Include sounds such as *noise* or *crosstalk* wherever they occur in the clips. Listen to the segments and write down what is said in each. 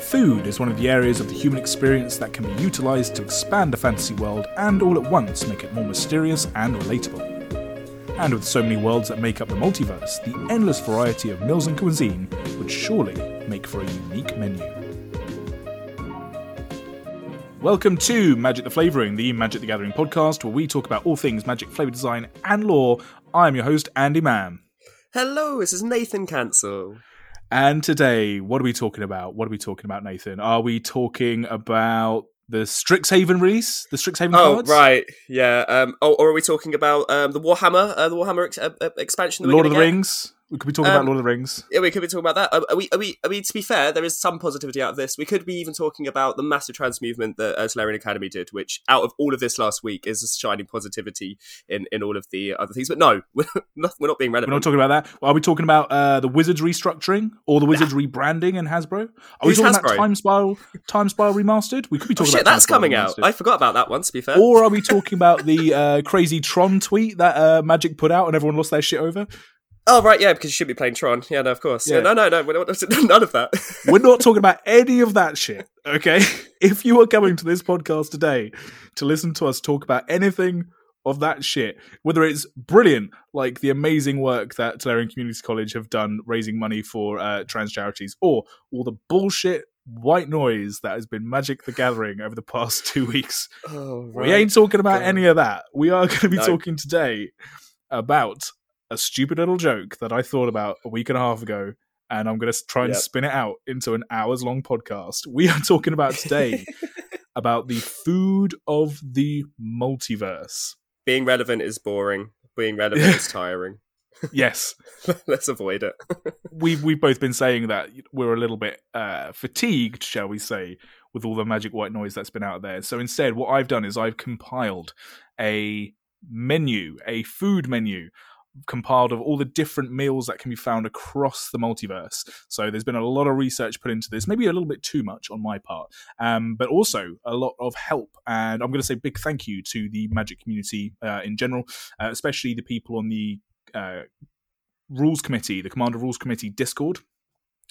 Food is one of the areas of the human experience that can be utilised to expand a fantasy world and all at once make it more mysterious and relatable. And with so many worlds that make up the multiverse, the endless variety of meals and cuisine would surely make for a unique menu. Welcome to Magic the Flavouring, the Magic the Gathering podcast, where we talk about all things magic flavour design and lore. I'm your host, Andy Mann. Hello, this is Nathan Cancel. And today, what are we talking about? What are we talking about, Nathan? Are we talking about the Strixhaven release? The Strixhaven Oh, cards? right, yeah. Um, oh, or are we talking about um, the Warhammer, uh, the Warhammer ex- uh, uh, expansion? Lord of the get? Rings? We could be talking Um, about Lord of the Rings. Yeah, we could be talking about that. Are, are we? Are we? I mean, to be fair, there is some positivity out of this. We could be even talking about the massive trans movement that uh, Tolarian Academy did, which out of all of this last week is a shining positivity in, in all of the other things. But no, *laughs* we're not, we're not being relevant. We're not talking about that. Are we talking about uh, the Wizards restructuring or the Wizards rebranding in Hasbro? Are we Who's talking Hasbro? about Time Spiral, Time Spiral Remastered? We could be oh talking shit, about that's coming out. I forgot about that one. To be fair, Or are we talking about the uh, crazy Tron tweet that uh, Magic put out and everyone lost their shit over? Oh right, yeah, because you should be playing Tron. Yeah, no, of course. Yeah, Yeah. no, no, no, *laughs* none of that. *laughs* We're not talking about any of that shit, okay? *laughs* If you are coming to this podcast today to listen to us talk about anything of that shit, whether it's brilliant, like the amazing work that Tolarian Community College have done raising money for uh, trans charities, or all the bullshit white noise that has been Magic the Gathering over the past two weeks, oh, we ain't talking about God. any of that. We are going to be No. talking today about a stupid little joke that I thought about a week and a half ago, and I'm going to try and Yep. spin it out into an hours long podcast. We are talking about today *laughs* about the food of the multiverse. being relevant is boring. Being relevant is *laughs* tiring. Yes, *laughs* Let's avoid it. we've we've both been saying that we're a little bit uh, fatigued, shall we say, with all the magic white noise that's been out there. So instead, what I've done is I've compiled a menu, a food menu, compiled of all the different meals that can be found across the multiverse. So there's been a lot of research put into this, maybe a little bit too much on my part, um, but also a lot of help. And I'm going to say big thank you to the magic community uh, in general, uh, especially the people on the uh, rules committee, the Commander Rules Committee Discord.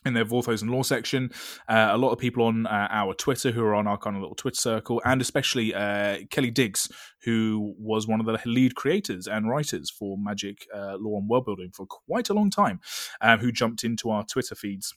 In their Vorthos and Lore section, uh, a lot of people on uh, our Twitter who are on our kind of little Twitter circle, and especially uh, Kelly Digges, who was one of the lead creators and writers for Magic uh, Lore and World Building for quite a long time, um, who jumped into our Twitter feeds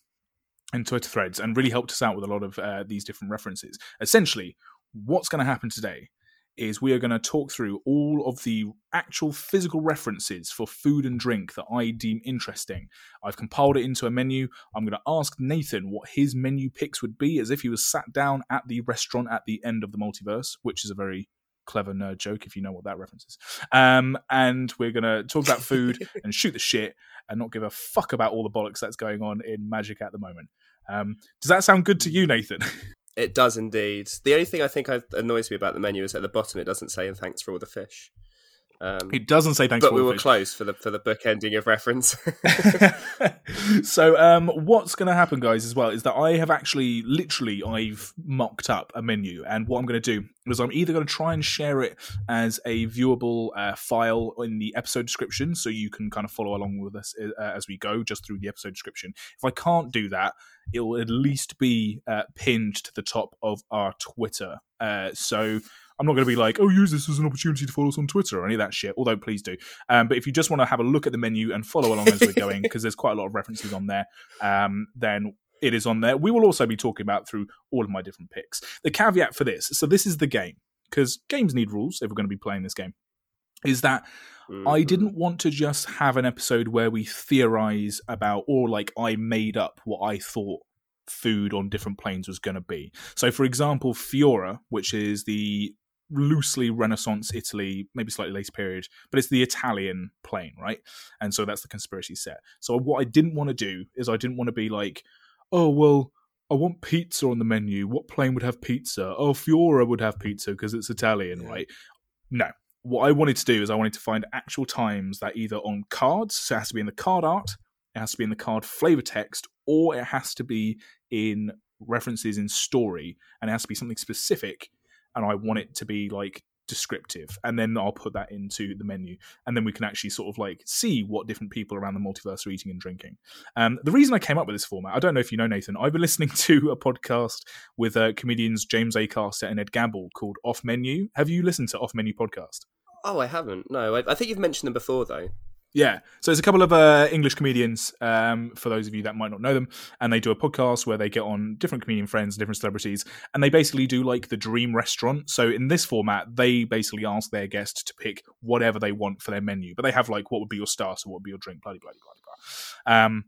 and Twitter threads and really helped us out with a lot of uh, these different references. Essentially, what's going to happen today is we are going to talk through all of the actual physical references for food and drink that I deem interesting. I've compiled it into a menu. I'm going to ask Nathan what his menu picks would be as if he was sat down at the restaurant at the end of the multiverse, which is a very clever nerd joke if you know what that reference is. Um, and we're going to talk about food *laughs* and shoot the shit and not give a fuck about all the bollocks that's going on in Magic at the moment. Um, does that sound good to you, Nathan? *laughs* It does indeed. The only thing I think annoys me about the menu is at the bottom it doesn't say "and thanks for all the fish." Um, It doesn't say thanks but for we were fish. close for the for the book ending of reference. *laughs* *laughs* so um what's going to happen guys as well is that i have actually literally i've mocked up a menu and what i'm going to do is i'm either going to try and share it as a viewable uh, file in the episode description so you can kind of follow along with us uh, as we go just through the episode description if i can't do that it will at least be uh, pinned to the top of our twitter uh, so I'm not going to be like, oh, use this as an opportunity to follow us on Twitter or any of that shit. Although, please do. Um, but if you just want to have a look at the menu and follow along as we're going, because there's quite a lot of references on there, um, then it is on there. We will also be talking about through all of my different picks. The caveat for this, so this is the game, because games need rules if we're going to be playing this game, is that I Mhm. didn't want to just have an episode where we theorize about, or like I made up what I thought food on different planes was going to be. So, for example, Fiora, which is the loosely Renaissance Italy, maybe slightly later period, but it's the Italian plane, right? And so that's the conspiracy set. So, what I didn't want to do is I didn't want to be like, oh, well, I want pizza on the menu. What plane would have pizza? Oh, Fiora would have pizza because it's Italian, Yeah. right? No. What I wanted to do is I wanted to find actual times that either on cards, so it has to be in the card art, it has to be in the card flavor text, or it has to be in references in story, and it has to be something specific and I want it to be like descriptive and then I'll put that into the menu and then we can actually sort of like see what different people around the multiverse are eating and drinking. Um, the reason I came up with this format, I don't know if you know Nathan, I've been listening *laughs* to a podcast with uh, comedians James a Acaster and Ed Gamble called Off Menu. Have you listened to Off Menu podcast? Oh, I haven't. No, I, I think you've mentioned them before though. Yeah. So there's a couple of uh, English comedians, um, for those of you that might not know them, and they do a podcast where they get on different comedian friends, different celebrities, and they basically do like the dream restaurant. So in this format, they basically ask their guest to pick whatever they want for their menu, but they have like what would be your starter, what would be your drink, blah blah blah blah. Um,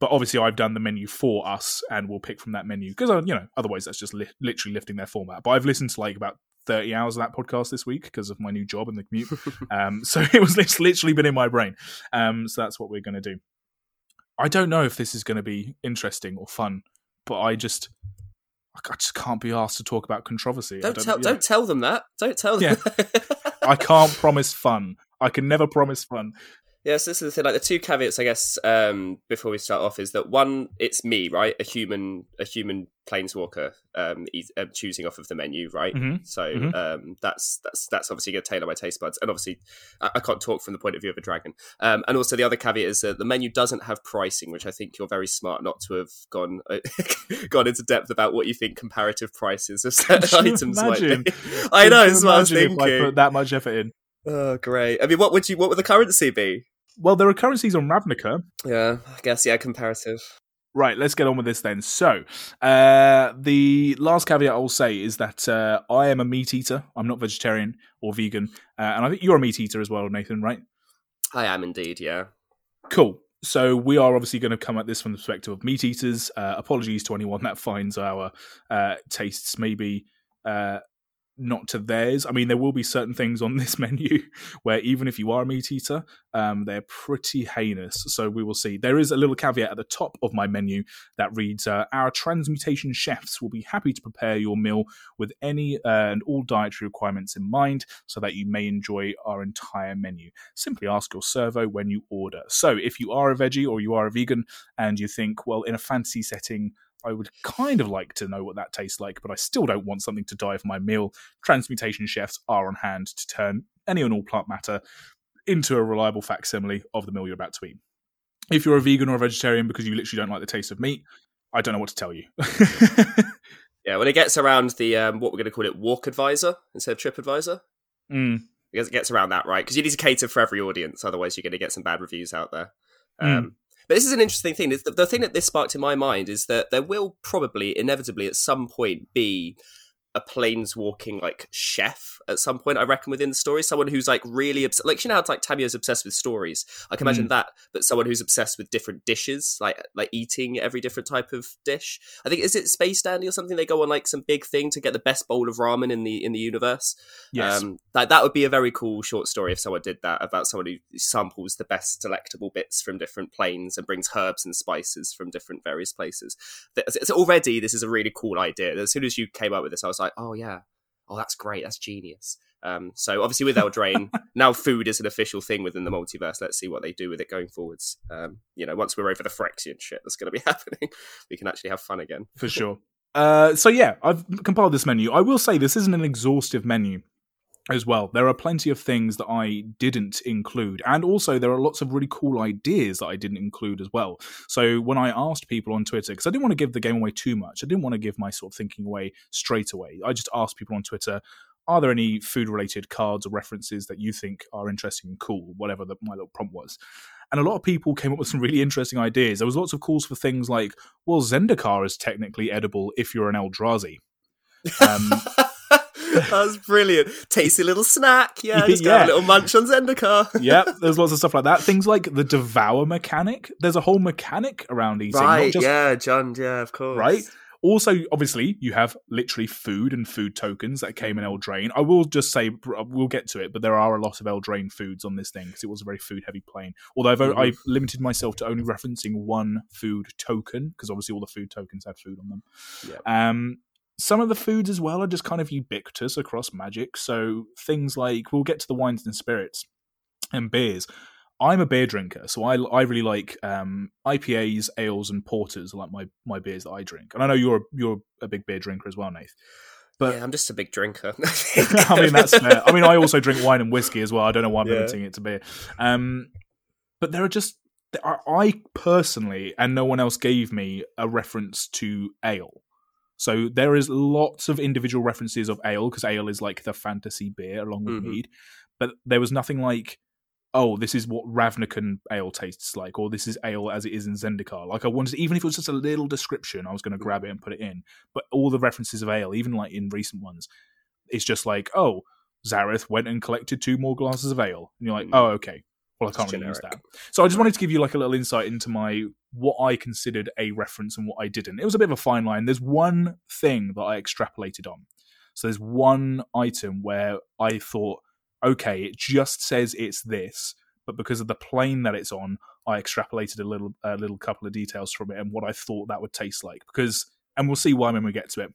but obviously, I've done the menu for us, and we'll pick from that menu because you know otherwise that's just li- literally lifting their format. But I've listened to like about 30 hours of that podcast this week because of my new job and the commute. *laughs* um, so it was it's literally been in my brain. Um, so that's what we're going to do. I don't know if this is going to be interesting or fun, but I just I just can't be asked to talk about controversy. Don't, don't tell yeah. don't tell them that. Don't tell them. Yeah. I can't *laughs* promise fun. I can never promise fun. Yes, this is the thing. Like the two caveats, I guess, um, before we start off, is that one, it's me, right? A human, a human planeswalker, um, uh, choosing off of the menu, right? Mhm. So Mhm. um, that's that's that's obviously going to tailor my taste buds, and obviously, I, I can't talk from the point of view of a dragon. Um, and also, the other caveat is that the menu doesn't have pricing, which I think you're very smart not to have gone *laughs* gone into depth about what you think comparative prices of certain *laughs* items might be. *laughs* I know, that's what I was imagine if I thinking. put that much effort in. Oh, great! I mean, what would you? What would the currency be? Well, there are currencies on Ravnica. Yeah, I guess yeah, comparative. Right, let's get on with this then. So, uh, the last caveat I'll say is that uh, I am a meat eater. I'm not vegetarian or vegan, uh, and I think you're a meat eater as well, Nathan. Right? I am indeed, yeah. Cool. So we are obviously going to come at this from the perspective of meat eaters. Uh, apologies to anyone that finds our uh, tastes maybe uh, not to theirs. I mean, there will be certain things on *laughs* this menu where even if you are a meat eater, um, they're pretty heinous. So we will see. There is a little caveat at the top of my menu that reads: uh, "Our transmutation chefs will be happy to prepare your meal with any uh, and all dietary requirements in mind, so that you may enjoy our entire menu." simply ask your servo when you order. So, if you are a veggie or you are a vegan and you think, well, in a fantasy setting, I would kind of like to know what that tastes like, but I still don't want something to die for my meal, transmutation chefs are on hand to turn any and all plant matter into a reliable facsimile of the meal you're about to eat. If you're a vegan or a vegetarian because you literally don't like the taste of meat, I don't know what to tell you. *laughs* Yeah, when it gets around the um, what we're going to call it, Walk Advisor instead of Trip Advisor, Mm, because it gets around that, right? Because you need to cater for every audience, otherwise you're going to get some bad reviews out there. Mm. But this is an interesting thing. The, the thing that this sparked in my mind is that there will probably, inevitably, at some point, be a planeswalking like chef at some point. I reckon within the story, someone who's like really obs- like you know how it's like Tamiyo's obsessed with stories. I can imagine that, but someone who's obsessed with different dishes, like like eating every different type of dish. I think is it Space Dandy or something? They go on like some big thing to get the best bowl of ramen in the in the universe. yes. Um, that that would be a very cool short story if someone did that about someone who samples the best delectable bits from different planes and brings herbs and spices from different various places. It's already, this is a really cool idea. As soon as you came up with this, I was like, oh yeah, oh that's great, that's genius. Um, so obviously with Eldraine, *laughs* now food is an official thing within the multiverse. Let's see what they do with it going forwards. Um, you know, once we're over the Phyrexian shit that's going to be *laughs* happening, we can actually have fun again. for sure. Uh, so yeah, I've compiled this menu. I will say this isn't an exhaustive menu as well. There are plenty of things that I didn't include, and also there are lots of really cool ideas that I didn't include as well. So when I asked people on Twitter, because I didn't want to give the game away too much, I didn't want to give my sort of thinking away straight away. I just asked people on Twitter. Are there any food related cards or references that you think are interesting and cool? Whatever the, my little prompt was. And a lot of people came up with some really interesting ideas. There was lots of calls for things like, well, Zendikar is technically edible if you're an Eldrazi. Um, *laughs* *laughs* That's brilliant. Tasty little snack. Yeah, *laughs* just Yeah. a little munch on Zendikar. *laughs* yep, there's lots of stuff like that. Things like the devour mechanic. There's a whole mechanic around eating, Right, just yeah, John, yeah, of course. right. Also, obviously, you have literally food and food tokens that came in Eldraine. I will just say we'll get to it, but there are a lot of Eldraine foods on this thing because it was a very food heavy plane. Although I've, Mhm. I've limited myself to only referencing one food token because obviously all the food tokens had food on them. Yeah. Um, some of the foods as well are just kind of ubiquitous across Magic. So things like we'll get to the wines and spirits and beers. I'm a beer drinker, so I, I really like um, IPAs, ales, and porters. Are like my my beers that I drink, and I know you're you're a big beer drinker as well, Nath. But yeah, I'm just a big drinker. *laughs* *laughs* I mean, that's fair. I mean, I also drink wine and whiskey as well. I don't know why I'm Yeah. limiting it to beer. Um, but there are just I personally and no one else gave me a reference to ale. So there is lots of individual references of ale because ale is like the fantasy beer along with Mhm. mead. But there was nothing like, oh, this is what Ravnican ale tastes like, or this is ale as it is in Zendikar. Like I wanted, even if it was just a little description, I was going to grab it and put it in. But all the references of ale, even like in recent ones, it's just like, oh, Zareth went and collected two more glasses of ale, and you're like, Mm. oh, okay. Well, I can't really use that. So I just wanted to give you like a little insight into my what I considered a reference and what I didn't. It was a bit of a fine line. There's one thing that I extrapolated on. So there's one item where I thought, okay, it just says it's this, but because of the plane that it's on, I extrapolated a little a little couple of details from it and what I thought that would taste like. Because and we'll see why when we get to it.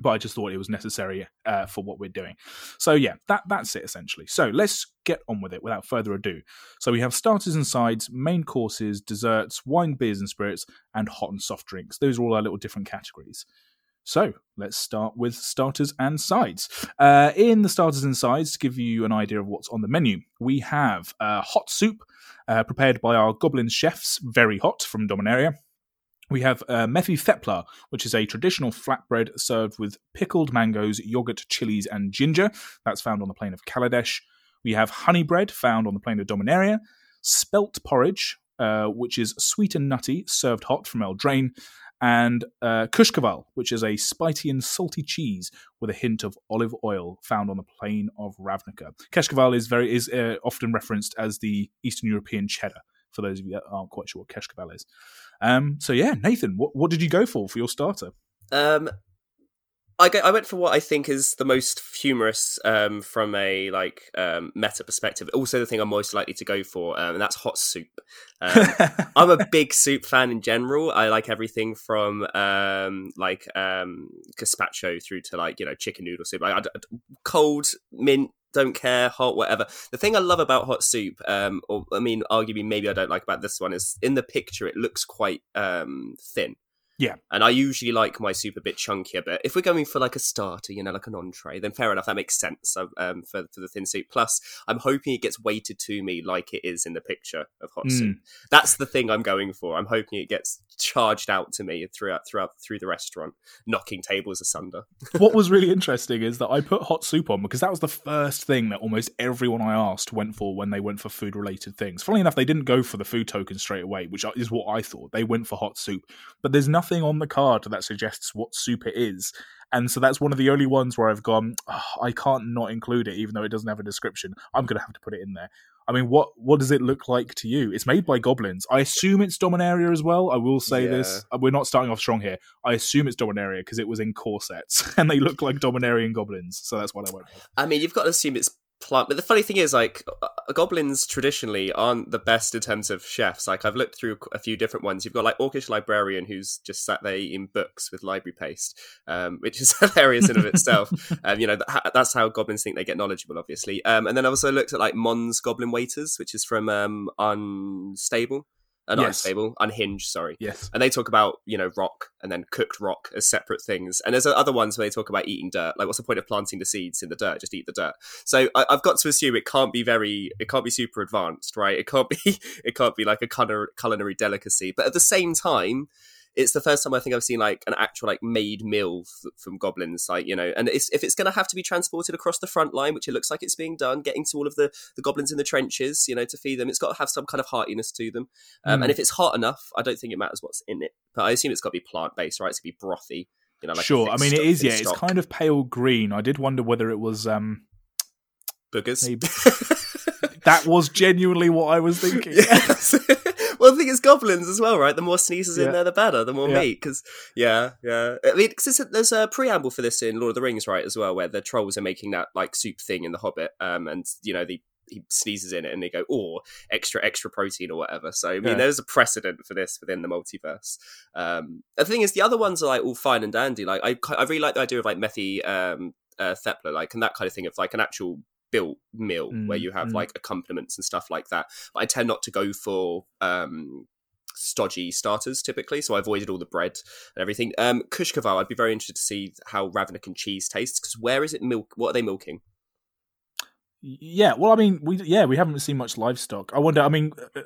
But I just thought it was necessary uh, for what we're doing. So yeah, that that's it essentially. So let's get on with it without further ado. So we have starters and sides, main courses, desserts, wine, beers and spirits, and hot and soft drinks. Those are all our little different categories. So let's start with starters and sides. Uh, in the starters and sides, to give you an idea of what's on the menu, we have uh, hot soup uh, prepared by our goblin chefs, very hot from Dominaria. We have uh, Methi Thepla, which is a traditional flatbread served with pickled mangoes, yogurt, chilies, and ginger. That's found on the plane of Kaladesh. We have honey bread, found on the plane of Dominaria. Spelt porridge, uh, which is sweet and nutty, served hot from Eldraine. And uh, Kushkaval, which is a spicy and salty cheese with a hint of olive oil, found on the plane of Ravnica. Keshkaval is very is uh, often referenced as the Eastern European cheddar. For those of you that aren't quite sure what Keshkaval is, um, so yeah, Nathan, what what did you go for for your starter? Um, I go, I went for what I think is the most humorous um, from a like um, meta perspective. Also, the thing I'm most likely to go for, um, and that's hot soup. Um, *laughs* I'm a big soup fan in general. I like everything from um, like um, gazpacho through to like you know chicken noodle soup. Like, I, I- cold mint. Don't care, hot, whatever. The thing I love about hot soup, um, or I mean, arguably maybe I don't like about this one is in the picture it looks quite um, thin. Yeah. And I usually like my soup a bit chunkier, but if we're going for like a starter, you know, like an entree, then fair enough, that makes sense um, for, for the thin soup. Plus, I'm hoping it gets weighted to me like it is in the picture of hot soup. That's the thing I'm going for. I'm hoping it gets charged out to me throughout throughout through the restaurant, knocking tables asunder. *laughs* what was really interesting is that I put hot soup on because that was the first thing that almost everyone I asked went for when they went for food related things. Funnily enough, they didn't go for the food token straight away, which is what I thought. They went for hot soup, but there's nothing on the card that suggests what soup it is. And so that's one of the only ones where I've gone, "Oh, I can't not include it, even though it doesn't have a description. I'm going to have to put it in there. I mean, what what does it look like to you? It's made by goblins. I assume it's Dominaria as well. I will say this. Uh, We're not starting off strong here. I assume it's Dominaria because it was in corsets *laughs* and they look like Dominarian goblins. So that's what I went with. I mean, you've got to assume it's plant. But the funny thing is, like, uh, goblins traditionally aren't the best in terms of chefs. Like, I've looked through a few different ones. You've got like Orcish Librarian, who's just sat there eating books with library paste, um, *laughs* which is hilarious in of itself. *laughs* um, you know, that, that's how goblins think they get knowledgeable, obviously. Um, and then I also looked at like Mon's Goblin Waiters, which is from um, Unstable. Yes. unstable, unhinged. Sorry, Yes. and they talk about you know rock and then cooked rock as separate things and there's other ones where they talk about eating dirt like what's the point of planting the seeds in the dirt just eat the dirt so I, i've got to assume it can't be very it can't be super advanced right it can't be *laughs* it can't be like a culinary, culinary delicacy but at the same time it's the first time I think I've seen like an actual like made meal f- from goblins, like you know, and it's, if it's going to have to be transported across the front line, which it looks like it's being done, getting to all of the the goblins in the trenches, you know, to feed them, it's got to have some kind of heartiness to them. Um, Mm. And if it's hot enough, I don't think it matters what's in it. But I assume it's got to be plant based, right? It's going to be brothy. You know, like sure. I mean, it stock- is. thick Yeah, it's kind of pale green. I did wonder whether it was. um boogers. maybe- *laughs* That was genuinely what I was thinking. Yes. *laughs* well, the thing is, goblins as well, right? The more sneezes Yeah. in there, the better. The more Yeah. meat, because yeah, yeah. I mean, 'cause there's a preamble for this in Lord of the Rings, right? As well, where the trolls are making that like soup thing in the Hobbit, um, and you know the he sneezes in it and they go, "Oh, extra, extra protein or whatever." So I mean, Yeah. there's a precedent for this within the multiverse. Um, the thing is, the other ones are like all fine and dandy. Like I, I really like the idea of like Methi um, uh, Thepla, like and that kind of thing of like an actual built meal Mm, where you have mm. like accompaniments and stuff like that. But I tend not to go for um, stodgy starters typically, so I avoided all the bread and everything. Um, Kushkaval, I'd be very interested to see how Ravnican cheese tastes because where is it milk? What are they milking? Yeah, well, I mean, we yeah we haven't seen much livestock. I wonder. I mean, uh,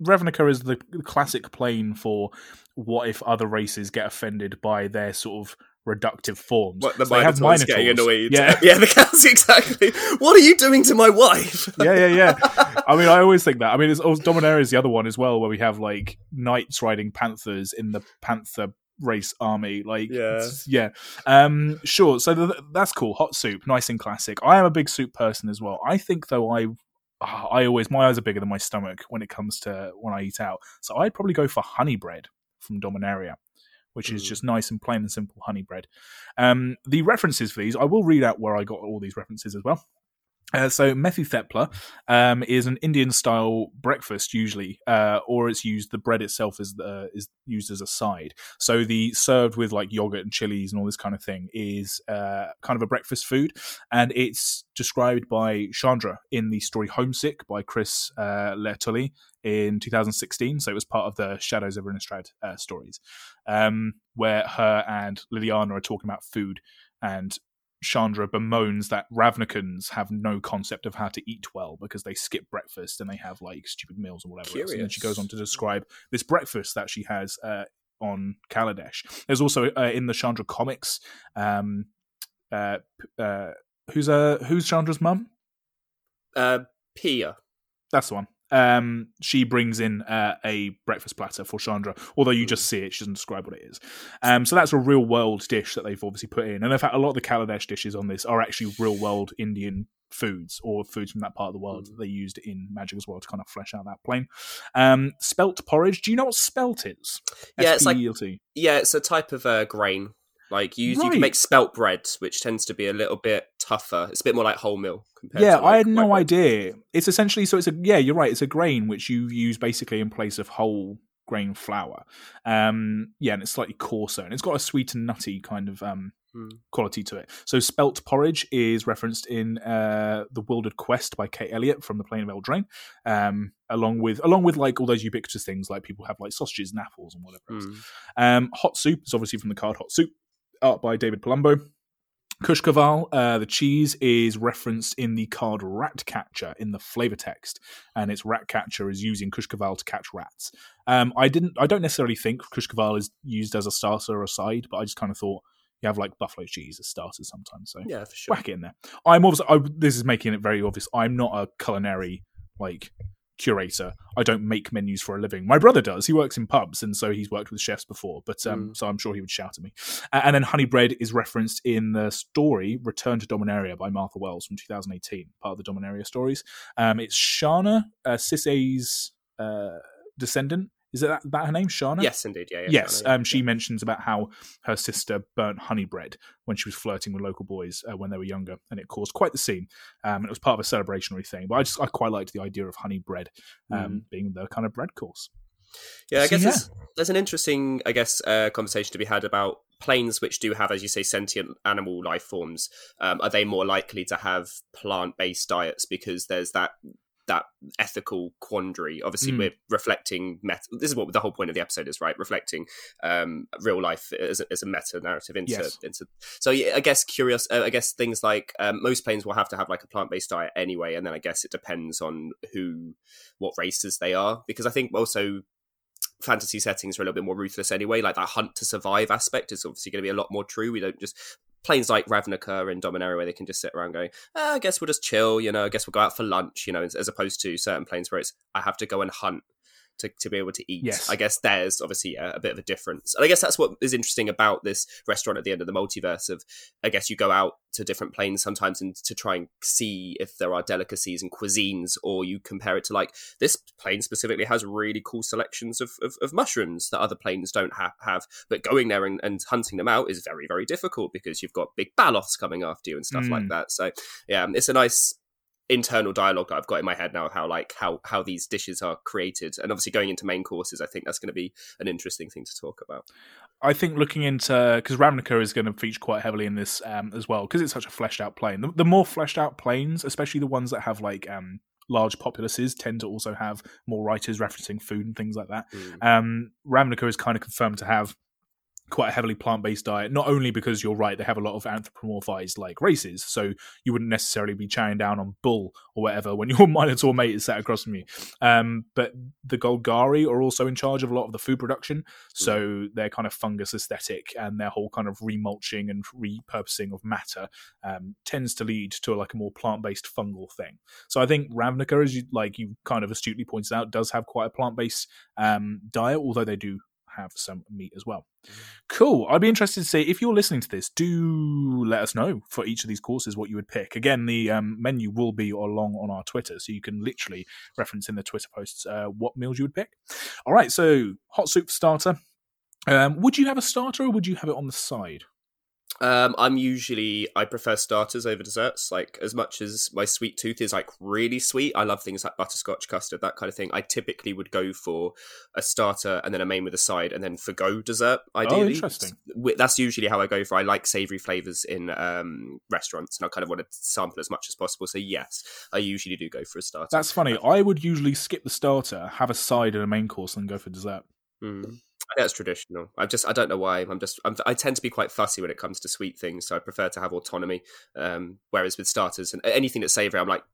Ravnica is the classic plane for what if other races get offended by their sort of reductive forms. What, the So they have Minotaurs getting annoyed. Yeah. *laughs* yeah, the cats exactly. What are you doing to my wife? *laughs* yeah, yeah, yeah. *laughs* I mean, I always think that. I mean, it's also, Dominaria is the other one as well, where we have like knights riding panthers in the panther race army. Like, Yeah. yeah. Um, sure. So th- that's cool. Hot soup, nice and classic. I am a big soup person as well. I think though, I. I always my eyes are bigger than my stomach when it comes to when I eat out. So I'd probably go for honey bread from Dominaria, which is Mm. just nice and plain and simple honey bread. Um, the references for these, I will read out where I got all these references as well. Uh, so Methi Thepla um, is an Indian style breakfast usually, uh, or it's used. The bread itself is uh, is used as a side. So the served with like yogurt and chilies and all this kind of thing is uh, kind of a breakfast food, and it's described by Chandra in the story Homesick by Chris uh, in 2016. So it was part of the Shadows of Innistrad uh, stories, um, where her and Liliana are talking about food and Chandra bemoans that Ravnicans have no concept of how to eat well because they skip breakfast and they have like stupid meals or whatever. else. And then she goes on to describe this breakfast that she has uh, on Kaladesh. There's also uh, in the Chandra comics, um, uh, uh, who's uh, who's Chandra's mum? Uh, Pia. That's the one. Um, she brings in uh, a breakfast platter for Chandra, although you just see it, she doesn't describe what it is. Um, so that's a real world dish that they've obviously put in. And in fact, a lot of the Kaladesh dishes on this are actually real world Indian foods or foods from that part of the world that they used in Magic as well to kind of flesh out that plane. Um, spelt porridge. Do you know what spelt is? Yeah, it's like- Yeah, it's a type of uh, grain. Like you, you can make spelt bread, which tends to be a little bit tougher. It's a bit more like wholemeal compared. Yeah, to, I had no bread. idea. It's essentially so it's a yeah, you're right. It's a grain which you use basically in place of whole grain flour. Um, yeah, and it's slightly coarser and it's got a sweet and nutty kind of um Hmm. quality to it. So spelt porridge is referenced in uh the Wildered Quest by Kate Elliott from the Plane of Eldraine. Um, along with along with like all those ubiquitous things like people have like sausages and apples and whatever else. Mm. Um, Hot Soup is obviously from the card Hot Soup, art by David Palumbo. Kushkaval, uh, the cheese, is referenced in the card Ratcatcher in the flavor text, and its Ratcatcher is using Kushkaval to catch rats. Um, I didn't, I don't necessarily think Kushkaval is used as a starter or a side, but I just kind of thought you have like buffalo cheese as starters sometimes, so Yeah, for sure. whack it in there. I'm obviously, I, this is making it very obvious. I'm not a culinary like curator. I don't make menus for a living. My brother does. He works in pubs, and so he's worked with chefs before. But um, so I'm sure he would shout at me. Uh, and then honey bread is referenced in the story "Return to Dominaria" by Martha Wells from 2018, part of the Dominaria stories. Um, it's Shanna, uh, uh, descendant. Is that, that her name, Shanna? Yes, indeed. Yeah. yeah yes, yeah. um, she mentions about how her sister burnt honey bread when she was flirting with local boys uh, when they were younger, and it caused quite the scene. Um, and it was part of a celebrationary thing. But I just I quite liked the idea of honey bread um, Mm. being the kind of bread course. Yeah, I So, guess yeah. There's, there's an interesting, I guess, uh, conversation to be had about planes which do have, as you say, sentient animal life forms. Um, are they more likely to have plant-based diets because there's that that ethical quandary? Obviously, Mm. we're reflecting. Met- this is what the whole point of the episode is, right? Reflecting um, real life as a, as a meta narrative into Yes. into. So yeah, I guess curious. Uh, I guess things like um, most planes will have to have like a plant-based diet anyway, and then I guess it depends on who, what races they are, because I think also fantasy settings are a little bit more ruthless anyway. Like that hunt to survive aspect is obviously going to be a lot more true. We don't just planes like Ravnica and Dominaria where they can just sit around going, "Ah, I guess we'll just chill, you know, I guess we'll go out for lunch, you know, as opposed to certain planes where it's I have to go and hunt to, to be able to eat. Yes. I guess there's obviously a, a bit of a difference. And I guess that's what is interesting about this restaurant at the end of the multiverse of I guess you go out to different planes sometimes and to try and see if there are delicacies and cuisines or you compare it to like this plane specifically has really cool selections of, of, of mushrooms that other planes don't ha- have but going there and, and hunting them out is very very difficult because you've got big baloths coming after you and stuff like Mm. that so yeah it's a nice internal dialogue that I've got in my head now of how like how how these dishes are created and obviously going into main courses I think that's going to be an interesting thing to talk about I think looking into because Ravnica is going to feature quite heavily in this um, as well because it's such a fleshed out plane. The, the more fleshed out planes, especially the ones that have like um, large populaces tend to also have more writers referencing food and things like that. Mm. Um, Ravnica is kind of confirmed to have quite a heavily plant-based diet not only because you're right they have a lot of anthropomorphized like races so you wouldn't necessarily be chowing down on bull or whatever when *laughs* your minotaur mate is sat across from you. Um, but the golgari are also in charge of a lot of the food production so their kind of fungus aesthetic and their whole kind of remulching and repurposing of matter um, tends to lead to like a more plant-based fungal thing. So i think ravnica as you like you kind of astutely pointed out does have quite a plant-based um, diet although they do have some meat as well. Cool. I'd be interested to see if you're listening to this. Do let us know for each of these courses what you would pick. Again, the um, menu will be along on our Twitter, so you can literally reference in the Twitter posts uh, what meals you would pick. All right. So hot soup starter. Um, would you have a starter or would you have it on the side? Um, I'm usually I prefer starters over desserts. Like as much as my sweet tooth is like really sweet, I love things like butterscotch, custard, that kind of thing. I typically would go for a starter and then a main with a side, and then forgo dessert. Ideally, Oh, interesting. That's usually how I go for. I like savory flavors in um, restaurants, and I kind of want to sample as much as possible. So yes, I usually do go for a starter. That's funny. I would usually skip the starter, have a side and a main course, and then go for dessert. Mm. That's traditional. I just I don't know why. I'm just I'm, I tend to be quite fussy when it comes to sweet things, so I prefer to have autonomy. Um, whereas with starters and anything that's savory, I'm like,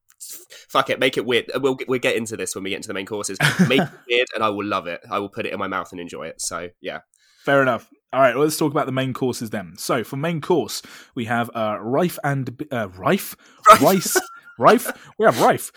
fuck it, make it weird. We'll we'll get into this when we get into the main courses. Make it *laughs* weird, and I will love it. I will put it in my mouth and enjoy it. So yeah, Fair enough. All right, well, let's talk about the main courses then. So, for main course, we have uh, rife and uh, rife, rice, rife. We have rife.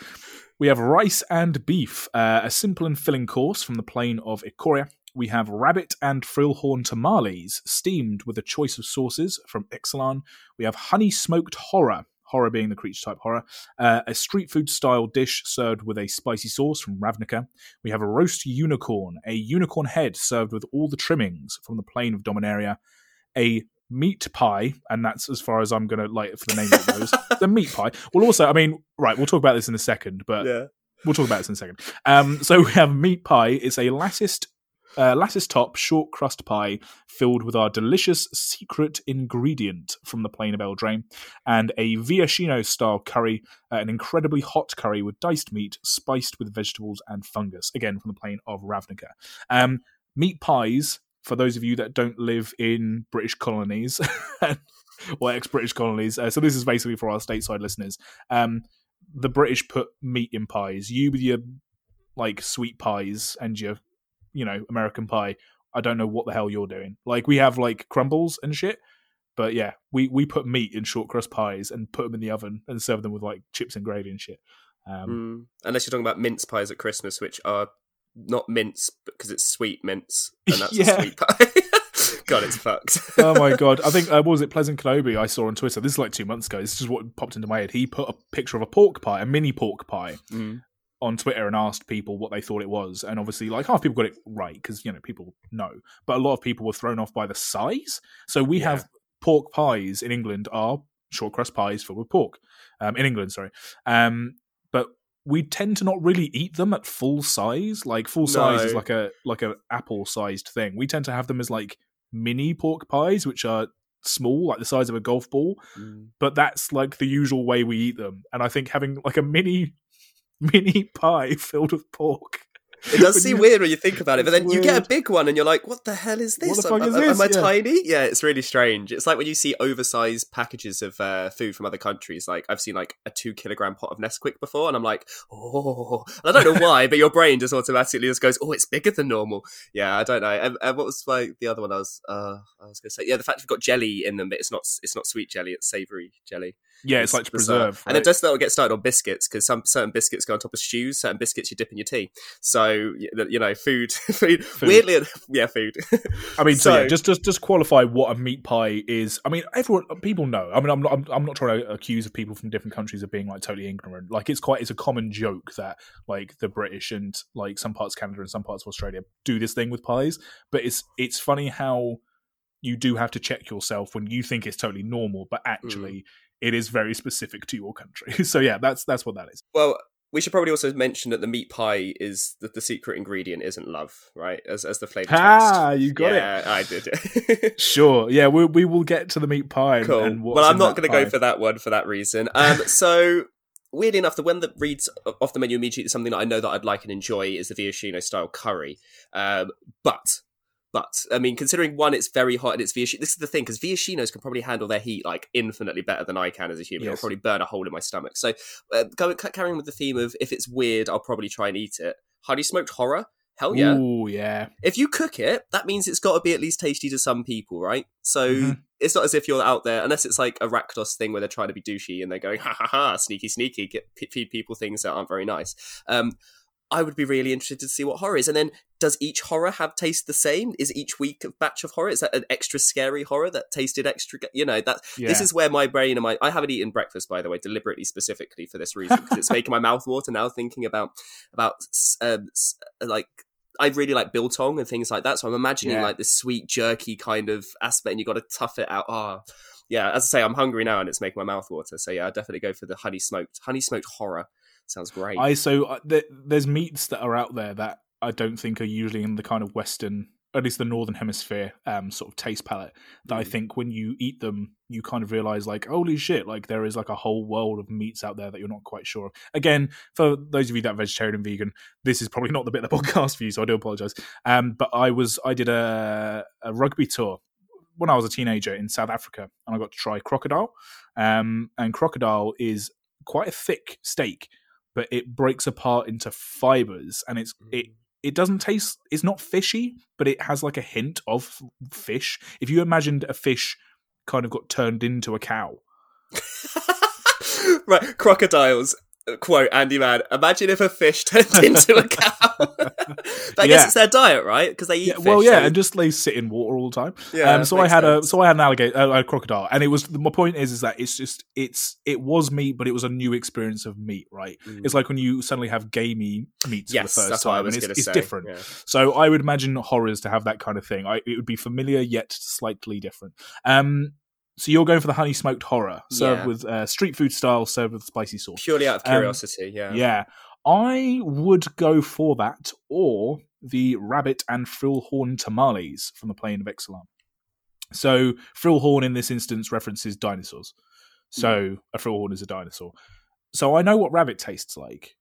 We have rice and beef, uh, a simple and filling course from the plane of Ikoria. We have rabbit and frillhorn tamales, steamed with a choice of sauces from Ixalan. We have honey smoked horror, horror being the creature type horror, uh, a street food style dish served with a spicy sauce from Ravnica. We have a roast unicorn, a unicorn head served with all the trimmings from the plane of Dominaria, a meat pie, and that's as far as I'm going to like for the name of those. *laughs* the meat pie. Well, also, I mean, right, we'll talk about this in a second, but yeah. we'll talk about this in a second. Um, so we have meat pie. It's a latticed, uh, lattice top short crust pie filled with our delicious secret ingredient from the plain of Eldraine, and a Viashino style curry, uh, an incredibly hot curry with diced meat spiced with vegetables and fungus. Again, from the plain of Ravnica. Um, meat pies. For those of you that don't live in British colonies *laughs* or ex-British colonies, uh, so this is basically for our stateside listeners. Um, the British put meat in pies. You with your like sweet pies and your, you know, American pie. I don't know what the hell you're doing. Like we have like crumbles and shit, but yeah, we we put meat in short crust pies and put them in the oven and serve them with like chips and gravy and shit. Um, Mm. Unless you're talking about mince pies at Christmas, which are not mince because it's sweet mince, and that's *laughs* Yeah. a sweet pie. *laughs* God, it's fucked. *laughs* oh my god! I think uh, what was it Pleasant Kenobi I saw on Twitter. This is like two months ago. This is just what popped into my head. He put a picture of a pork pie, a mini pork pie, Mm. On Twitter and asked people what they thought it was, and obviously, like half people got it right because you know people know, but a lot of people were thrown off by the size. So we Yeah. have pork pies in England are short crust pies filled with pork. Um, in England, sorry, um, but we tend to not really eat them at full size. Like full size is like a like a apple sized thing. We tend to have them as like mini pork pies, which are small, like the size of a golf ball Mm. but that's like the usual way we eat them. And I think having like a mini mini pie *laughs* filled with pork. It does seem weird when you think about it, but then you get a big one and you're like, "What the hell is this? What the Am- is am, this? am I Yeah. tiny?" Yeah, it's really strange. It's like when you see oversized packages of uh, food from other countries. Like I've seen like a two kilogram pot of Nesquik before, and I'm like, "Oh," and I don't know why, but your brain just automatically just goes, "Oh, it's bigger than normal." Yeah, I don't know. And, and what was like the other one? I was uh, I was going to say, yeah, the fact we've got jelly in them, but it's not it's not sweet jelly; it's savory jelly. Yeah, it's like to preserve. And it right? that will get started on biscuits because some certain biscuits go on top of stews, certain biscuits you dip in your tea. So you know, food, *laughs* food, Food. weirdly, *laughs* yeah, food. I mean, so, so- yeah, just just just qualify what a meat pie is. I mean, everyone people know. I mean, I'm not I'm, I'm not trying to accuse of people from different countries of being like totally ignorant. Like it's quite it's a common joke that like the British and like some parts of Canada and some parts of Australia do this thing with pies. But it's it's funny how you do have to check yourself when you think it's totally normal, but mm. actually it is very specific to your country. *laughs* so yeah, that's that's what that is. well, we should probably also mention that the meat pie is that the secret ingredient isn't love, right? As as the flavor Ah, text. you got it. I did. it. *laughs* *laughs* Sure. Yeah, we we will get to the meat pie. cool. And what's well, I'm not going to go for that one for that reason. Um, so weirdly enough, the one that reads off the menu immediately is something that I know that I'd like and enjoy is the Viashino style curry. Um, but but I mean, considering one, it's very hot and it's Viashino. This is the thing because Viashinos can probably handle their heat like infinitely better than I can as a human. Yes. It'll probably burn a hole in my stomach. So, uh, going carrying with the theme of if it's weird, I'll probably try and eat it. Honey smoked horror. Hell yeah! Ooh, yeah. If you cook it, that means it's got to be at least tasty to some people, right? So Mhm. it's not as if you're out there, unless it's like a Rakdos thing where they're trying to be douchey and they're going, ha ha ha, sneaky, sneaky, get, p- feed people things that aren't very nice. Um, I would be really interested to see what horror is. And then, does each horror have taste the same? Is each week of batch of horror is that an extra scary horror that tasted extra? You know that yeah. this is where my brain and my I haven't eaten breakfast by the way deliberately specifically for this reason because it's making my mouth water now thinking about about um, like I really like biltong and things like that. So I'm imagining Yeah. like this sweet jerky kind of aspect, and you got to tough it out. Ah, yeah. As I say, I'm hungry now, and it's making my mouth water. So yeah, I definitely go for the honey smoked honey smoked horror. Sounds great. I so uh, th- there's meats that are out there that I don't think are usually in the kind of Western, at least the Northern Hemisphere, um, sort of taste palette. That I Mm. think when you eat them, you kind of realize like, holy shit, like there is like a whole world of meats out there that you're not quite sure of. Again, for those of you that are vegetarian and vegan, this is probably *laughs* not the bit of the podcast for you, so I do apologize. Um, but I was I did a, a rugby tour when I was a teenager in South Africa, and I got to try crocodile. Um, and crocodile is quite a thick steak, but it breaks apart into fibers, and it's it mm. it doesn't taste. It's not fishy, but it has like a hint of fish. If you imagined a fish kind of got turned into a cow, *laughs* right, crocodiles. Quote Andy Mann. Imagine if a fish *laughs* turned into a cow. *laughs* but I guess Yeah. it's their diet, right? Because they eat yeah, fish. well, yeah, so- and just they sit in water all the time. yeah, um, so I had sense. a so I had an alligator, uh, a crocodile, and it was my point is is that it's just it's it was meat, but it was a new experience of meat, right? Mm. It's like when you suddenly have gamey meats yes, for the first that's time, what I was and going it's, it's different. Yeah. So I would imagine horrors to have that kind of thing. I, it would be familiar yet slightly different. Um, so you're going for the honey smoked horror, served Yeah. with uh, street food style, served with spicy sauce. Purely out of Um, curiosity, yeah. Yeah, I would go for that, or the rabbit and frillhorn tamales from the Plane of Ixalan. So frillhorn in this instance references dinosaurs. So a frillhorn is a dinosaur. So I know what rabbit tastes like.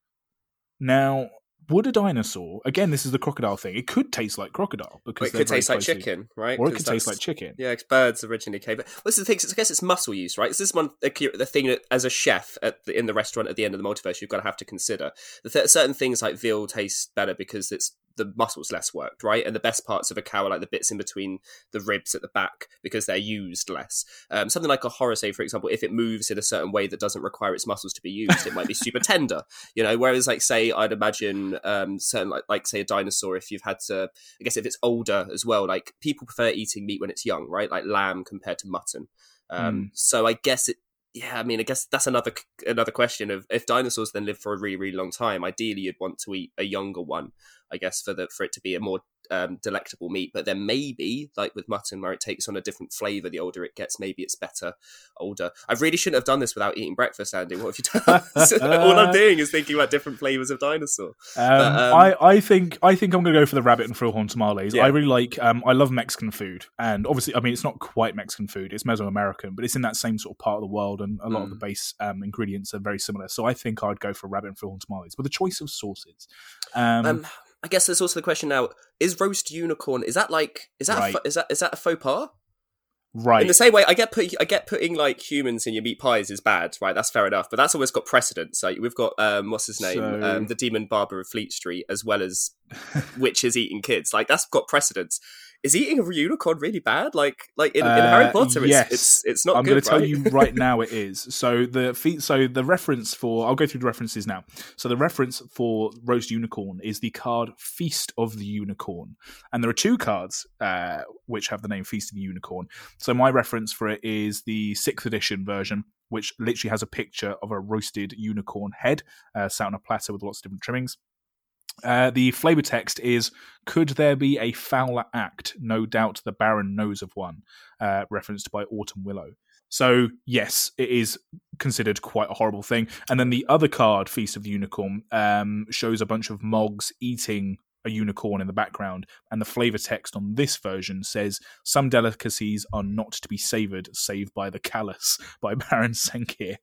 Now, would a dinosaur? Again, this is the crocodile thing. It could taste like crocodile Or because it could taste like chicken, right? or it could taste like chicken. Yeah, 'cause birds originally came. But this is the thing. I guess it's muscle use, right? This is one the, the thing that, as a chef at the, in the restaurant at the end of the multiverse, you've got to have to consider. Th- certain things like veal taste better because it's the muscles less worked, right? And the best parts of a cow are like the bits in between the ribs at the back because they're used less. Um, something like a say, for example, if it moves in a certain way that doesn't require its muscles to be used, it might be super *laughs* *laughs* tender, you know. Whereas, like, say, I'd imagine um, certain like, like say a dinosaur, if you've had to, I guess, if it's older as well, like people prefer eating meat when it's young, right? Like lamb compared to mutton. Um, So I guess it. Yeah, I mean, I guess that's another another question of if dinosaurs then live for a really really long time. Ideally, you'd want to eat a younger one, I guess, for the for it to be a more um, delectable meat. But then maybe, like with mutton, where it takes on a different flavor the older it gets, maybe it's better older. I really shouldn't have done this without eating breakfast, Andy. What have you done? *laughs* All I'm doing is thinking about different flavors of dinosaur. Um, um, I, I think I think I'm going to go for the rabbit and frillhorn tamales. Yeah. I really like. Um, I love Mexican food, and obviously, I mean, it's not quite Mexican food; it's Mesoamerican, but it's in that same sort of part of the world, and a lot of the Mm. base um, ingredients are very similar. So I think I'd go for rabbit and frillhorn tamales but the choice of sauces. I guess there's also the question now: Is roast unicorn? Is that like? Is that a, Right. fo- is that is that a faux pas? right. In the same way, I get put, I get putting like humans in your meat pies is bad, right? That's fair enough, but that's always got precedence. Like we've got um, what's his name, So- um, the demon barber of Fleet Street, as well as *laughs* witches eating kids. Like that's got precedence. Is eating a unicorn really bad? Like like in, in Harry Uh, Potter, it's, yes. it's it's not. I'm going to tell right? you right now it is. So the fe- so the reference for I'll go through the references now. So the reference for roast unicorn is the card Feast of the Unicorn, and there are two cards uh, which have the name Feast of the Unicorn. So my reference for it is the sixth edition version, which literally has a picture of a roasted unicorn head uh, sat on a platter with lots of different trimmings. Uh, the flavor text is Could there be a fouler act? No doubt the Baron knows of one, uh, referenced by Autumn Willow. So, yes, it is considered quite a horrible thing. And then the other card, Feast of the Unicorn, um, shows a bunch of mogs eating a unicorn in the background, and the flavor text on this version says some delicacies are not to be savored save by the callous *laughs* by Baron Sengir.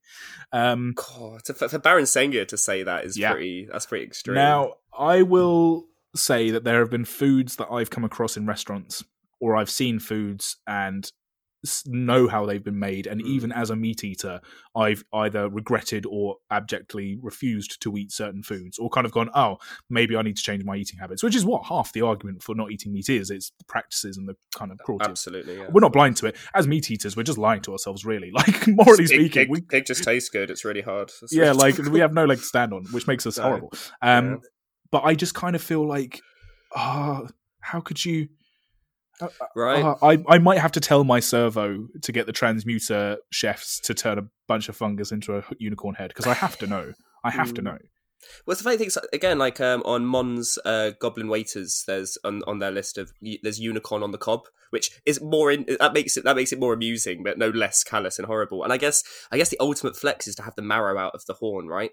Um, God, for, Baron Sengir to say that is Yeah. pretty. That's pretty extreme. now, I will say that there have been foods that I've come across in restaurants, or I've seen foods and know how they've been made, and Mm. even as a meat eater, I've either regretted or abjectly refused to eat certain foods, or kind of gone, "Oh, maybe I need to change my eating habits," which is what half the argument for not eating meat is. It's the practices and the kind of cruelty. absolutely. Yeah. We're not blind to it. As meat eaters, we're just lying to ourselves, really. *laughs* Like morally speaking, pig, we pig just tastes good. It's really hard. It's yeah, really like difficult. we have no leg to *laughs* stand on, which makes us No. horrible. Um, Yeah. But I just kind of feel like, ah, how could you? Right. Uh, I I might have to tell my servo to get the transmuter chefs to turn a bunch of fungus into a unicorn head because I have to know. I have to Mm. know. Well, it's the funny thing is, again, like um, on Mon's uh, Goblin Waiters, there's on, on their list of there's unicorn on the cob, which is more in that makes it that makes it more amusing, but no less callous and horrible. And I guess I guess the ultimate flex is to have the marrow out of the horn, right?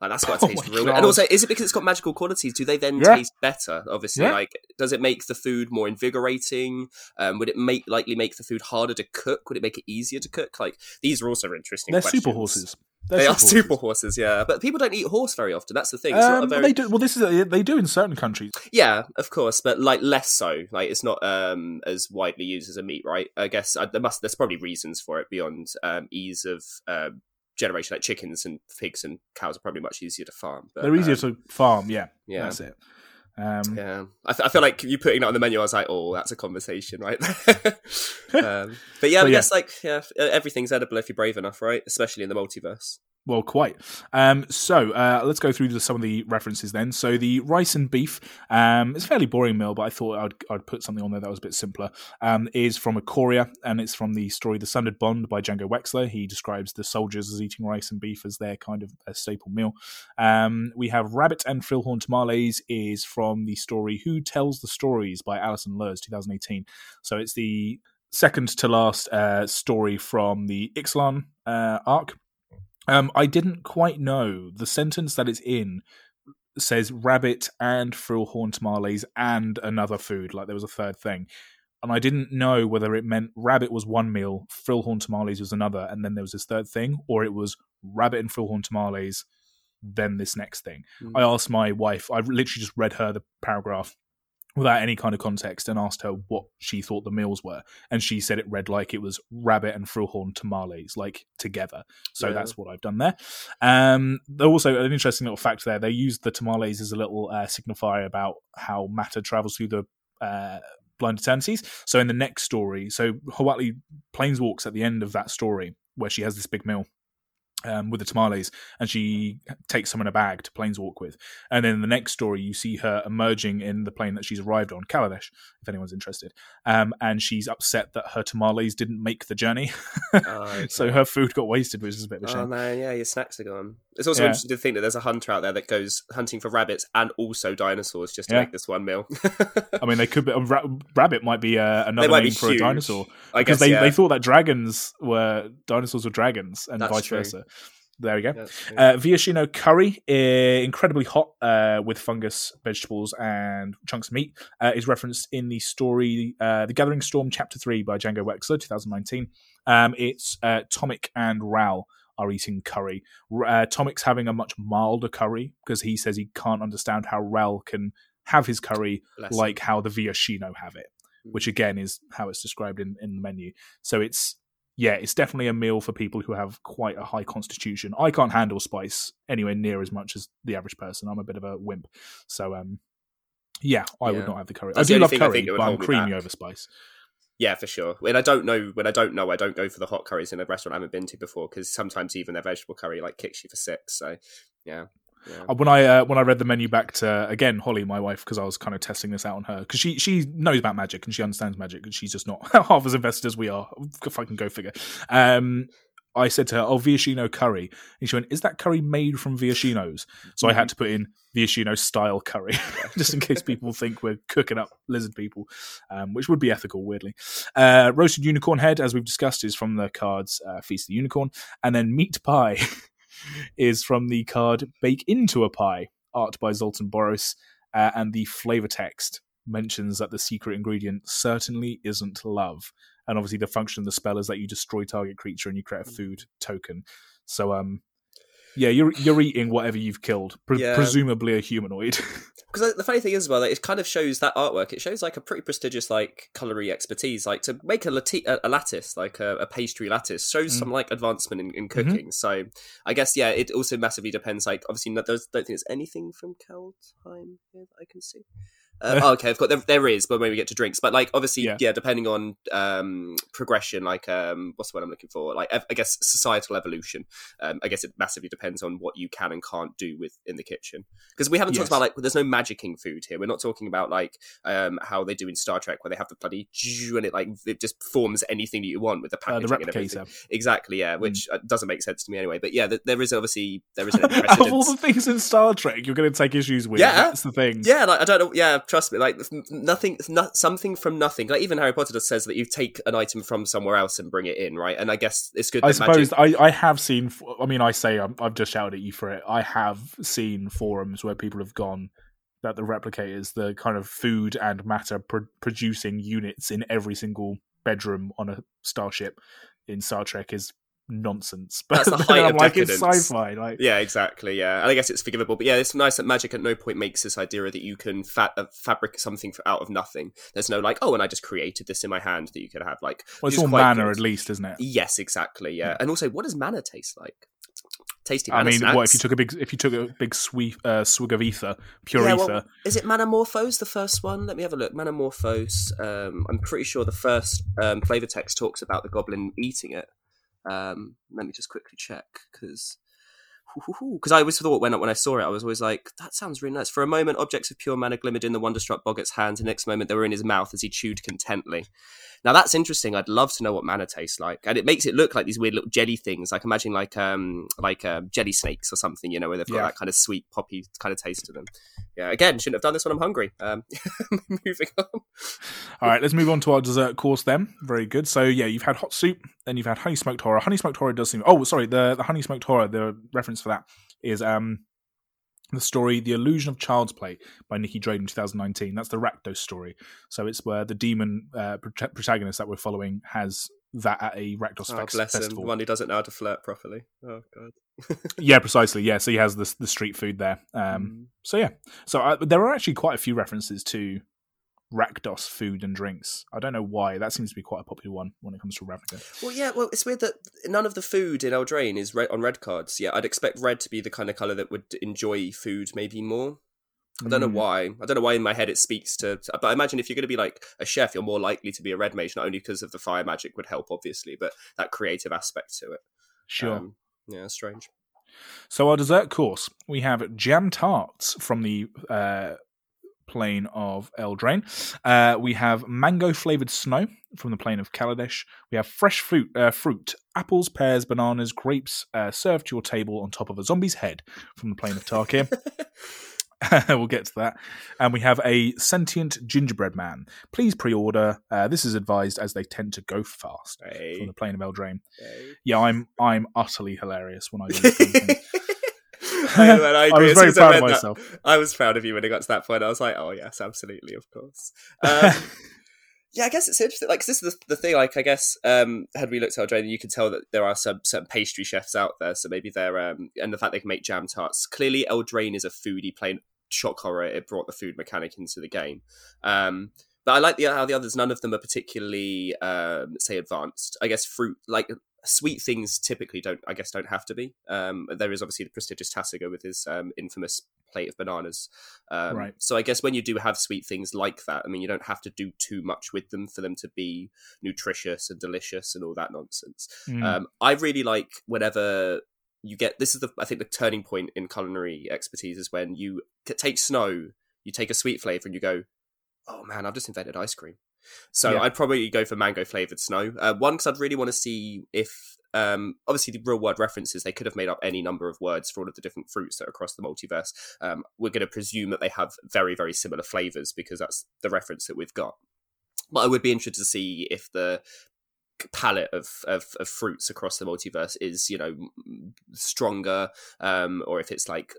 Like that's got to *laughs* Oh taste my real. good. God. And also, is it because it's got magical qualities? Do they then Yeah. taste better? Obviously, Yeah. like does it make the food more invigorating? Um, would it make likely make the food harder to cook? Would it make it easier to cook? Like these are also interesting. They're questions. super horses. They're They are super super horses. horses, yeah. But people don't eat horse very often. That's the thing. A Um, very They do. Well, this is they do in certain countries. yeah, of course, but like less so. Like it's not um as widely used as a meat, right? I guess uh, there must there's probably reasons for it beyond um ease of um generation. Like chickens and pigs and cows are probably much easier to farm. But, They're easier um, to farm. Yeah, yeah. that's it. Um, Yeah, I feel like you putting that on the menu. I was like, oh, that's a conversation, right? *laughs* *laughs* um, but yeah, But I yeah. guess like yeah, everything's edible if you're brave enough, right? Especially in the multiverse. Well, quite. Um, so uh, let's go through the, some of the references then. So the rice and beef, um, it's a fairly boring meal, but I thought I'd, I'd put something on there that was a bit simpler. Um, is from a Ikoria, and it's from the story "The Sundered Bond" by Django Wexler. He describes the soldiers as eating rice and beef as their kind of staple meal. Um, we have rabbit and frillhorn tamales is from the story "Who Tells the Stories" by Alison Luhrs, 2018. So it's the second to last uh, story from the Ixalan uh, arc. Um, I didn't quite know the sentence that it's in says rabbit and frillhorn tamales and another food, like there was a third thing. And I didn't know whether it meant rabbit was one meal, frillhorn tamales was another, and then there was this third thing, or it was rabbit and frillhorn tamales, then this next thing. Mm. I asked my wife, I literally just read her the paragraph without any kind of context and asked her what she thought the meals were. And she said it read like it was rabbit and frillhorn tamales, like together. So Yeah. that's what I've done there. Um, there also an interesting little fact there. They used the tamales as a little uh, signifier about how matter travels through the uh, blind eternities. So in the next story, so Huatli planeswalks at the end of that story where she has this big meal um, with the tamales, and she takes some in a bag to planeswalk with. And then in the next story, you see her emerging in the plane that she's arrived on, Kaladesh, if anyone's interested. Um, and she's upset that her tamales didn't make the journey, Oh, *laughs* okay. so her food got wasted, which is a bit of a shame. Oh man, yeah, your snacks are gone. It's also Yeah. interesting to think that there's a hunter out there that goes hunting for rabbits and also dinosaurs just to Yeah. make this one meal. I mean, they could be. A ra- rabbit might be uh, another might name be for huge. a dinosaur I because guess they, yeah. they thought that dragons were dinosaurs were dragons and That's vice true. versa. There we go. Uh, Viashino curry, uh, incredibly hot uh, with fungus, vegetables, and chunks of meat, uh, is referenced in the story uh, The Gathering Storm, Chapter 3 by Django Wexler, 2019. Um, it's uh, Tomik and Ral are eating curry. Uh, Tomik's having a much milder curry because he says he can't understand how Ral can have his curry Bless him. like how the Viashino have it, Mm. which again is how it's described in, in the menu. So it's yeah, it's definitely a meal for people who have quite a high constitution. I can't handle spice anywhere near as much as the average person. I'm a bit of a wimp. So um yeah, I Yeah. would not have the curry. That's I do love curry, think that would but I'm creamy over spice. Yeah, for sure. When I don't know, when I don't know, I don't go for the hot curries in a restaurant I haven't been to before because sometimes even their vegetable curry like kicks you for six. So yeah, yeah. Uh, When I uh, when I read the menu back to again Holly, my wife, because I was kind of testing this out on her because she she knows about magic and she understands magic and she's just not *laughs* half as invested as we are. If I can go figure. Um, I said to her, "Oh, Viashino curry," and she went, "Is that curry made from Viashinos?" So I Mm-hmm. had to put in Viashino style curry, *laughs* just in case people think we're cooking up lizard people, um, which would be ethical, weirdly. Uh, roasted unicorn head, as we've discussed, is from the cards uh, Feast of the Unicorn, and then meat pie *laughs* is from the card Bake into a Pie, art by Zoltan Boros. uh, and the flavor text mentions that the secret ingredient certainly isn't love. And obviously, the function of the spell is that you destroy target creature and you create a food token. So, um, yeah, you're you're eating whatever you've killed, pre- Yeah. presumably a humanoid. *laughs* Because the funny thing is, as well, that it kind of shows that artwork. It shows like a pretty prestigious like culinary expertise. Like to make a, lati- a, a lattice, like a, a pastry lattice, shows Mm. some like advancement in, in cooking. So I guess yeah, it also massively depends. Like obviously, no, there's, don't think there's anything from Kaldheim here that I can see. Uh, oh, okay, of course there, there is, but when we get to drinks, but like obviously, Yeah. yeah, depending on um progression, like um what's the word I'm looking for? Like ev- I guess societal evolution. Um, I guess it massively depends on what you can and can't do with in the kitchen because we haven't Yes. talked about like there's no magicking food here. We're not talking about like um how they do in Star Trek where they have the bloody and it like it just forms anything that you want with the Uh, packaging the and everything. Exactly, yeah, which uh, doesn't make sense to me anyway. But yeah, th- there is obviously there is an *laughs* of all the things in Star Trek, you're going to take issues with. Yeah. That's the thing. Yeah, like I don't know. Yeah, trust me. Like nothing, no, something from nothing. Like even Harry Potter just says that you take an item from somewhere else and bring it in, right? And I guess it's good. I suppose magic- I, I have seen. I mean, I say I'm, I've just shouted at you for it. I have seen forums where people have gone that the replicators, the kind of food and matter pro- producing units in every single bedroom on a starship in Star Trek is nonsense. But *laughs* That's the height I'm of like, it's decadence. sci-fi. Like, Yeah, exactly. Yeah, and I guess it's forgivable. But yeah, it's nice that magic at no point makes this idea that you can fa- uh, fabric something out of nothing. There's no like, oh, and I just created this in my hand that you could have. Like, well, it's all manner good. at least, isn't it? Yes, exactly. Yeah, Yeah. and also, what does mana taste like? Tasty. I mean, what if you took a big if you took a big sweet uh, swig of ether, pure Yeah, ether? well, is it Manamorphose, the first one? Let me have a look. Manamorphose, um, I'm pretty sure the first um, flavor text talks about the goblin eating it. Um, let me just quickly check, because because I always thought when, when I saw it, I was always like, that sounds really nice. For a moment, objects of pure mana glimmered in the wonderstruck Boggart's hands, and next moment they were in his mouth as he chewed contently. Now that's interesting. I'd love to know what mana tastes like, and it makes it look like these weird little jelly things. Like imagine like um like uh, jelly snakes or something, you know, where they've got Yeah. that kind of sweet poppy kind of taste to them. Yeah, again, shouldn't have done this when I'm hungry. Um, *laughs* moving on. All right, let's move on to our dessert course then. Very good. So yeah, you've had hot soup, then you've had honey smoked horror. Honey smoked horror does seem. Oh, sorry, the the honey smoked horror. The reference for that is um the story "The Illusion of Child's Play" by Nicky Drayden, 2019. That's the Rakdos story. So it's where the demon uh, prota- protagonist that we're following has that at a Rakdos Oh, bless him. festival. One who doesn't know how to flirt properly. Oh god. *laughs* Yeah, precisely. Yeah, so he has the the street food there. Um, So yeah, so uh, there are actually quite a few references to Rakdos food and drinks. I don't know why. That seems to be quite a popular one when it comes to Ravnica. Well, yeah. Well, it's weird that none of the food in Eldraine is red on red cards. Yeah, I'd expect red to be the kind of color that would enjoy food maybe more. I don't know Mm. why. I don't know why in my head it speaks to. But I imagine if you're going to be like a chef, you're more likely to be a red mage, not only because of the fire magic would help, obviously, but that creative aspect to it. Sure. Um, yeah, strange. So our dessert course, we have jam tarts from the uh, plane of Eldraine. Uh, we have mango flavored snow from the plane of Kaladesh. We have fresh fruit, uh, fruit, apples, pears, bananas, grapes uh, served to your table on top of a zombie's head from the plane of Tarkir. *laughs* *laughs* we'll get to that. And we have a sentient gingerbread man. Please pre-order. Uh, this is advised as they tend to go fast from the plane of Eldraine. hey. Yeah, I'm I'm utterly hilarious when I do these kind of things. *laughs* I, I, *laughs* I was very as I proud of read that, myself. I was proud of you when it got to that point. I was like, oh yes, absolutely, of course. Um, *laughs* yeah, I guess it's interesting. Like 'cause this is the, the thing. Like, I guess um, had we looked at Eldraine, you can tell that there are some certain pastry chefs out there. So maybe they're um, and the fact they can make jam tarts. Clearly, Eldraine is a foodie playing shock horror. It brought the food mechanic into the game. Um, but I like the how the others. None of them are particularly, um, say, advanced. I guess fruit like sweet things typically don't. I guess don't have to be. Um, there is obviously the prestigious Tasigur with his um, infamous plate of bananas. Um, Right. So I guess when you do have sweet things like that, I mean, you don't have to do too much with them for them to be nutritious and delicious and all that nonsense. Mm. Um, I really like whenever you get this is the I think the turning point in culinary expertise is when you take snow, you take a sweet flavor, and you go, "Oh man, I've just invented ice cream." So Yeah. I'd probably go for mango flavored snow. Uh, one because I'd really want to see if. Um, obviously, the real world references, they could have made up any number of words for all of the different fruits that are across the multiverse. Um, we're going to presume that they have very, very similar flavors because that's the reference that we've got. But I would be interested to see if the palette of, of, of fruits across the multiverse is you know stronger um or if it's like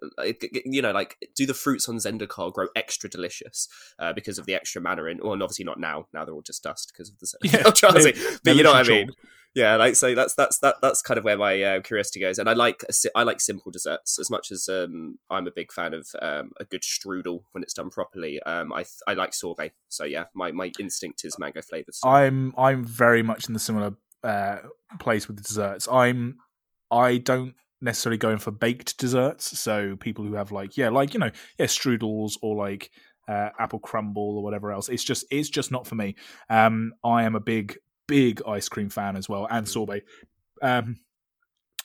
you know like do the fruits on zendikar grow extra delicious uh, because of the extra mana in well obviously not now now they're all just dust because of the *laughs* Yeah, they- but you know what i mean yeah like so that's that's that that's kind of where my uh, curiosity goes and i like i like simple desserts as much as um i'm a big fan of um a good strudel when it's done properly um i i like sorbet so yeah my my instinct is mango flavors. I'm I'm very much in the similar uh, place with the desserts. I'm I don't necessarily go in for baked desserts. So people who have like yeah, like you know yeah strudels or like uh, apple crumble or whatever else. It's just it's just not for me. Um, I am a big big ice cream fan as well and sorbet. Um,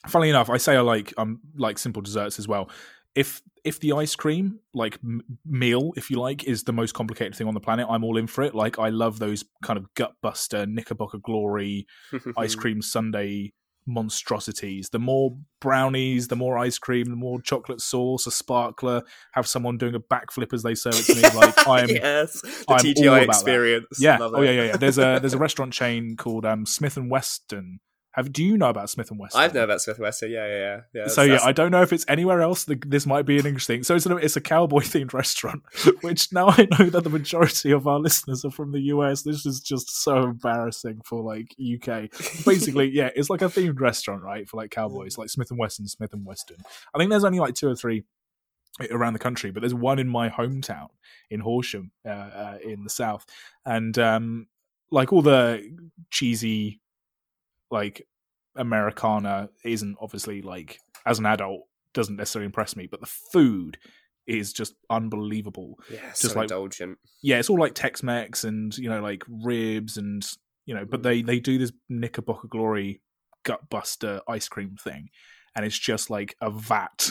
funnily enough, I say I like um like simple desserts as well. If if the ice cream like m- meal, if you like, is the most complicated thing on the planet, I'm all in for it. Like I love those kind of gut buster Knickerbocker glory *laughs* ice cream sundae monstrosities. The more brownies, the more ice cream, the more chocolate sauce, a sparkler. Have someone doing a backflip as they serve it to me. *laughs* Like I'm yes the I'm tgi about that. experience yeah. Love Oh yeah, yeah, yeah. There's a there's a *laughs* restaurant chain called um, Smith and Western. Have do you know about Smith and Western? I've known about Smith and Wesson. Yeah, yeah, yeah. yeah so yeah, I don't know if it's anywhere else. This might be an interesting. So it's a, it's a cowboy themed *laughs* restaurant, which now I know that the majority of our listeners are from the US. This is just so embarrassing for like UK. Basically, *laughs* yeah, it's like a themed restaurant, right, for like cowboys, like Smith and Wesson, Smith and Western. I think there's only like two or three around the country, but there's one in my hometown in Horsham, uh, uh, in the south, and um, like all the cheesy, like Americana isn't obviously like as an adult doesn't necessarily impress me, but the food is just unbelievable. yeah, just so like- indulgent. Yeah, it's all like Tex Mex and you know like ribs and you know, but mm. they they do this Knickerbocker Glory gutbuster ice cream thing, and it's just like a vat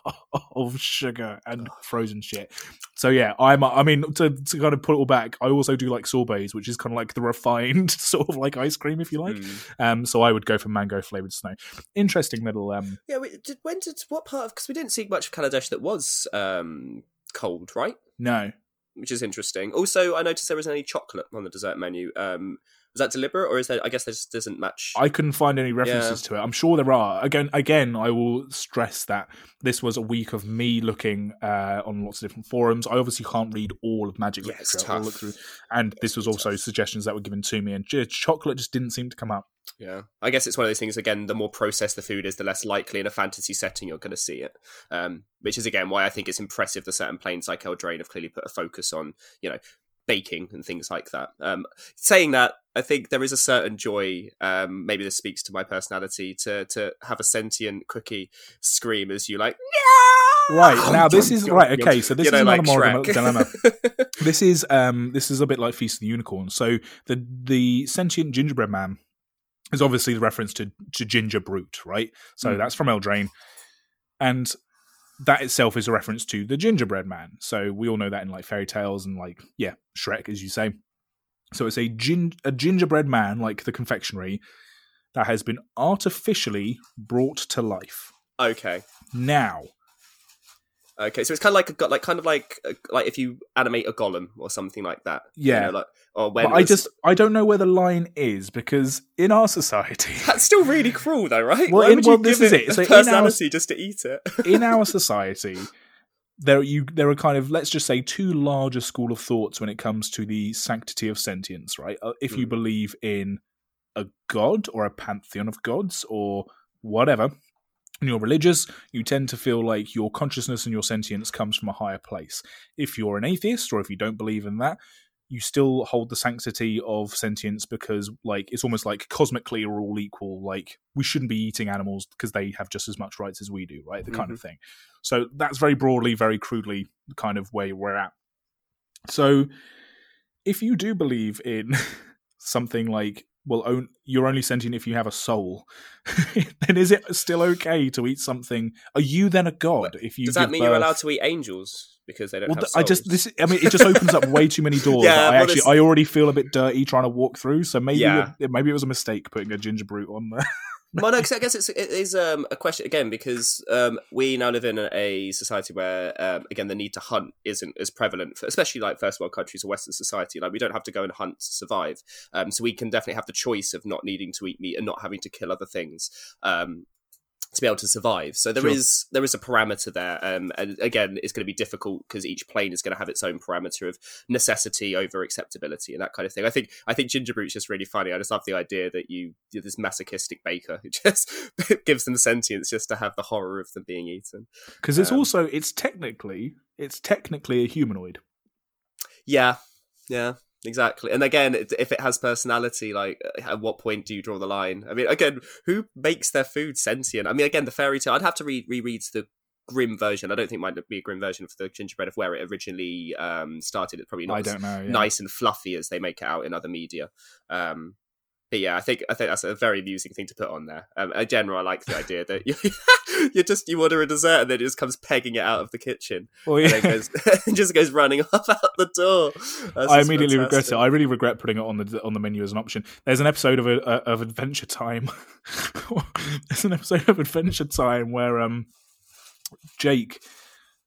*laughs* of sugar and frozen shit. So yeah, I'm. I mean, to to kind of put it all back, I also do like sorbets, which is kind of like the refined *laughs* sort of like ice cream, if you like. Mm. Um, so I would go for mango flavored snow. Interesting little um. Yeah, we, did, when did what part of? Because we didn't see much of Kaladesh that was um, cold, right? No, Which is interesting. Also, I noticed there wasn't any chocolate on the dessert menu. Um, was that deliberate, or is there? I guess there just doesn't match. I couldn't find any references to it. I'm sure there are. Again, again, I will stress that this was a week of me looking uh, on lots of different forums. I obviously can't read all of Magic Yeah, Literature. I'll tough. look through, and this was also suggestions that were given to me, and chocolate just didn't seem to come up. Yeah, I guess it's one of those things. Again, the more processed the food is, the less likely in a fantasy setting you're going to see it. Um, which is again why I think it's impressive that certain planes like Eldraine have clearly put a focus on, you know, baking and things like that. Um, saying that, I think there is a certain joy. Um, maybe this speaks to my personality to to have a sentient cookie scream as you like. Right *laughs* now, this is right. Okay, so this You know, is like another Shrek. dilemma. *laughs* this is um this is a bit like Feast of the Unicorn. So the the sentient gingerbread man is obviously the reference to to Gingerbrute, right? So Mm. that's from Eldraine, and that itself is a reference to the gingerbread man. So we all know that in like fairy tales and like yeah, Shrek, as you say. So it's a gin a gingerbread man, like the confectionery, that has been artificially brought to life. okay. Now, Okay, so it's kind of like a like kind of like uh, like if you animate a golem or something like that. you Yeah. know, like or when but I just I don't know where the line is because in our society, *laughs* that's still really cruel though, right? Well, Why in- would you this give is it it. So in our- personality just to eat it? *laughs* in our society, there you there are kind of let's just say two larger school of thoughts when it comes to the sanctity of sentience, right? Uh, If you Mm. believe in a god or a pantheon of gods or whatever, and you're religious, you tend to feel like your consciousness and your sentience comes from a higher place. If you're an atheist or if you don't believe in that, you still hold the sanctity of sentience because like it's almost like cosmically we're all equal like we shouldn't be eating animals because they have just as much rights as we do right? The kind of mm-hmm. thing. So that's very broadly very crudely the kind of way we're at. So if you do believe in *laughs* something like well own, you're only sentient if you have a soul *laughs* then is it still okay to eat something are you then a god if you Does that mean you're allowed to eat angels because they don't well, have th- I just this. I mean, it just opens up way too many *laughs* doors. Yeah, I actually, I already feel a bit dirty trying to walk through. So maybe, Yeah. it, maybe it was a mistake putting a Gingerbrute on there. *laughs* well, no, 'cause I guess it's, it is um, a question again because um, we now live in a society where, um, again, the need to hunt isn't as prevalent, for, especially like first world countries or Western society. Like we don't have to go and hunt to survive, um, so we can definitely have the choice of not needing to eat meat and not having to kill other things. To be able to survive, so there is Sure. there is a parameter there, um, and again, it's going to be difficult because each plane is going to have its own parameter of necessity over acceptability and that kind of thing. I think I think Gingerbrute's just really funny. I just love the idea that you you're this masochistic baker who *laughs* just gives them sentience just to have the horror of them being eaten. Because it's Um, also it's technically it's technically a humanoid. Yeah, yeah, exactly. And again, if it has personality, like at what point do you draw the line? I mean, again, who makes their food sentient? I mean, again, the fairy tale. I'd have to re- reread the grim version. I don't think it might be a grim version for the gingerbread of where it originally um, started. It's probably not I don't know. yeah. nice and fluffy as they make it out in other media. Um, but yeah, I think I think that's a very amusing thing to put on there. Um, in general, I like the idea that you, *laughs* you just you order a dessert and then it just comes pegging it out of the kitchen and yeah. then goes *laughs* and just goes running *laughs* off out the door. That's I immediately regret it. I really regret putting it on the on the menu as an option. There's an episode of a, of Adventure Time. There's an episode of Adventure Time where um Jake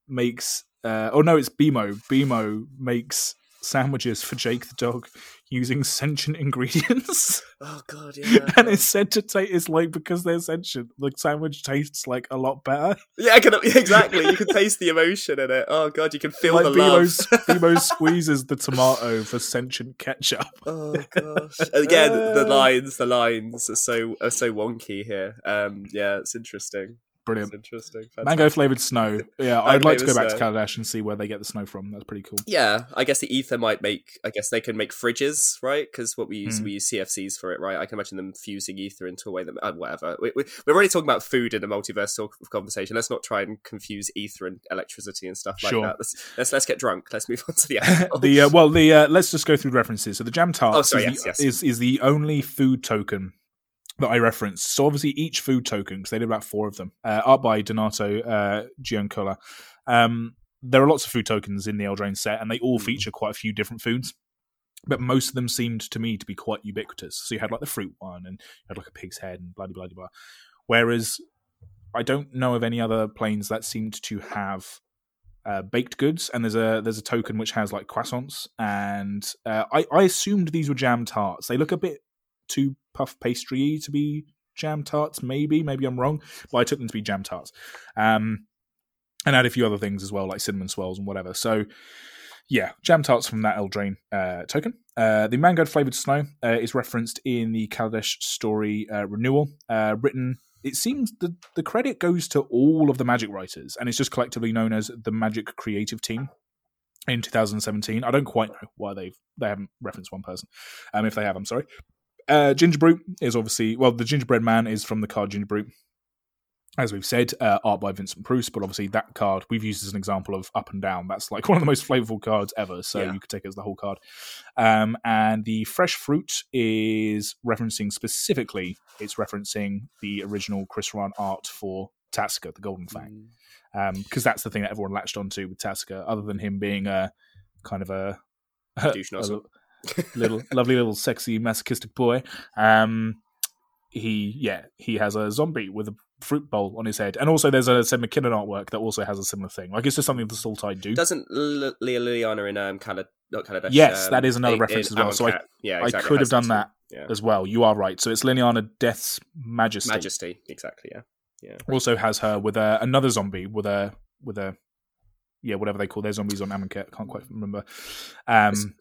makes uh, oh no, it's BMO. BMO makes sandwiches for Jake the dog using sentient ingredients. *laughs* Oh god, yeah. and it's said to taste it's like because they're sentient, the sandwich tastes like a lot better. yeah, I can, exactly. You can *laughs* taste the emotion in it. Oh god, you can feel like the love. BMO's, BMO *laughs* squeezes the tomato for sentient ketchup. Oh gosh! Again, the Uh. lines, the lines are so are so wonky here. Um, yeah, it's interesting. Brilliant. It's interesting. Mango flavored snow. *laughs* Yeah, I'd like to go back to snow. Kaladesh and see where they get the snow from. That's pretty cool. Yeah, I guess the ether might make. I guess they can make fridges, right? Because what we use, Mm. we use CFCs for it, right? I can imagine them fusing ether into a way that uh, whatever. We, we, we're already talking about food in a multiverse talk conversation. Let's not try and confuse ether and electricity and stuff like Sure. that. Let's, let's let's get drunk. Let's move *laughs* on to the *laughs* the uh, well, the uh, let's just go through the references. So the jam tarts Oh, sorry, is, yes, yes. is is the only food token that I referenced. So obviously each food token, because they did about four of them, uh, art by Donato uh, Giancola. Um, there are lots of food tokens in the Eldraine set, and they all Mhm. feature quite a few different foods. But most of them seemed to me to be quite ubiquitous. So you had like the fruit one, and you had like a pig's head, and blah blah blah blah. Whereas I don't know of any other planes that seemed to have uh, baked goods, and there's a there's a token which has like croissants, and uh, I I assumed these were jam tarts. They look a bit too puff pastry to be jam tarts. Maybe maybe I'm wrong, but I took them to be jam tarts. Um, and add a few other things as well, like cinnamon swirls and whatever. So yeah, jam tarts from that Eldraine uh, token. Uh, the mango flavored snow uh, is referenced in the Kaladesh story uh, renewal, uh, written. It seems the the credit goes to all of the Magic writers, and it's just collectively known as the Magic Creative Team. In 2017, I don't quite know why they've they haven't referenced one person. Um, if they have, I'm sorry. Uh, Gingerbrute is obviously well, the Gingerbread Man is from the card Gingerbrute as we've said, uh, art by Vincent Proce, but obviously that card we've used as an example of up and down. That's like *laughs* one of the most flavorful cards ever, so Yeah. you could take it as the whole card. Um, and the fresh fruit is referencing specifically, it's referencing the original Chris Rahn art for Tasigur, the Golden Fang, Mm. because that's the thing that everyone latched onto with Tasigur, other than him being a kind of a, *laughs* Douche a nozzle. Little lovely little sexy masochistic boy. Um, he yeah he has a zombie with a fruit bowl on his head, and also there's a Seb McKinnon artwork that also has a similar thing. Like it's just something the Sultai do. Doesn't Leah Liliana in um Calad not Kaladesh? Yes, um, that is another in- reference in as well. So I- yeah, I could have done that Yeah, as well. You are right. So it's Liliana Death's Majesty. Majesty, exactly. Yeah, yeah, Also has her with a, another zombie with a with a yeah whatever they call their zombies on Amonkhet. Can't quite remember. Um,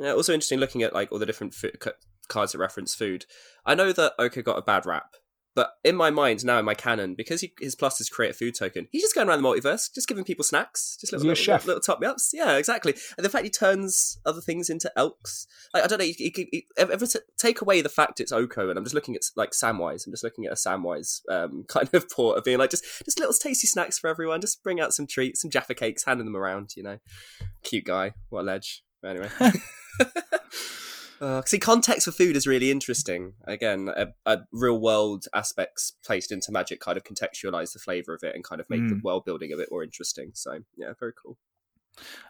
yeah. Also interesting looking at like all the different ca- cards that reference food. I know that Oko got a bad rap, but in my mind now in my canon, because he, his plus is create a food token, he's just going around the multiverse, just giving people snacks, just little he little, chef? little, top me ups. Yeah, exactly. And the fact he turns other things into elks, like I don't know, you, you, you, ever t- take away the fact it's Oko, and I'm just looking at like Samwise. I'm just looking at a Samwise um, *laughs* kind of port of being like just just little tasty snacks for everyone. Just bring out some treats, some Jaffa cakes, handing them around. You know, cute guy. What a ledge. Anyway. *laughs* *laughs* Uh, see, context for food is really interesting. Again, a, a real world aspects placed into magic kind of contextualize the flavor of it and kind of make the Mm. world building a bit more interesting. So, yeah, very cool.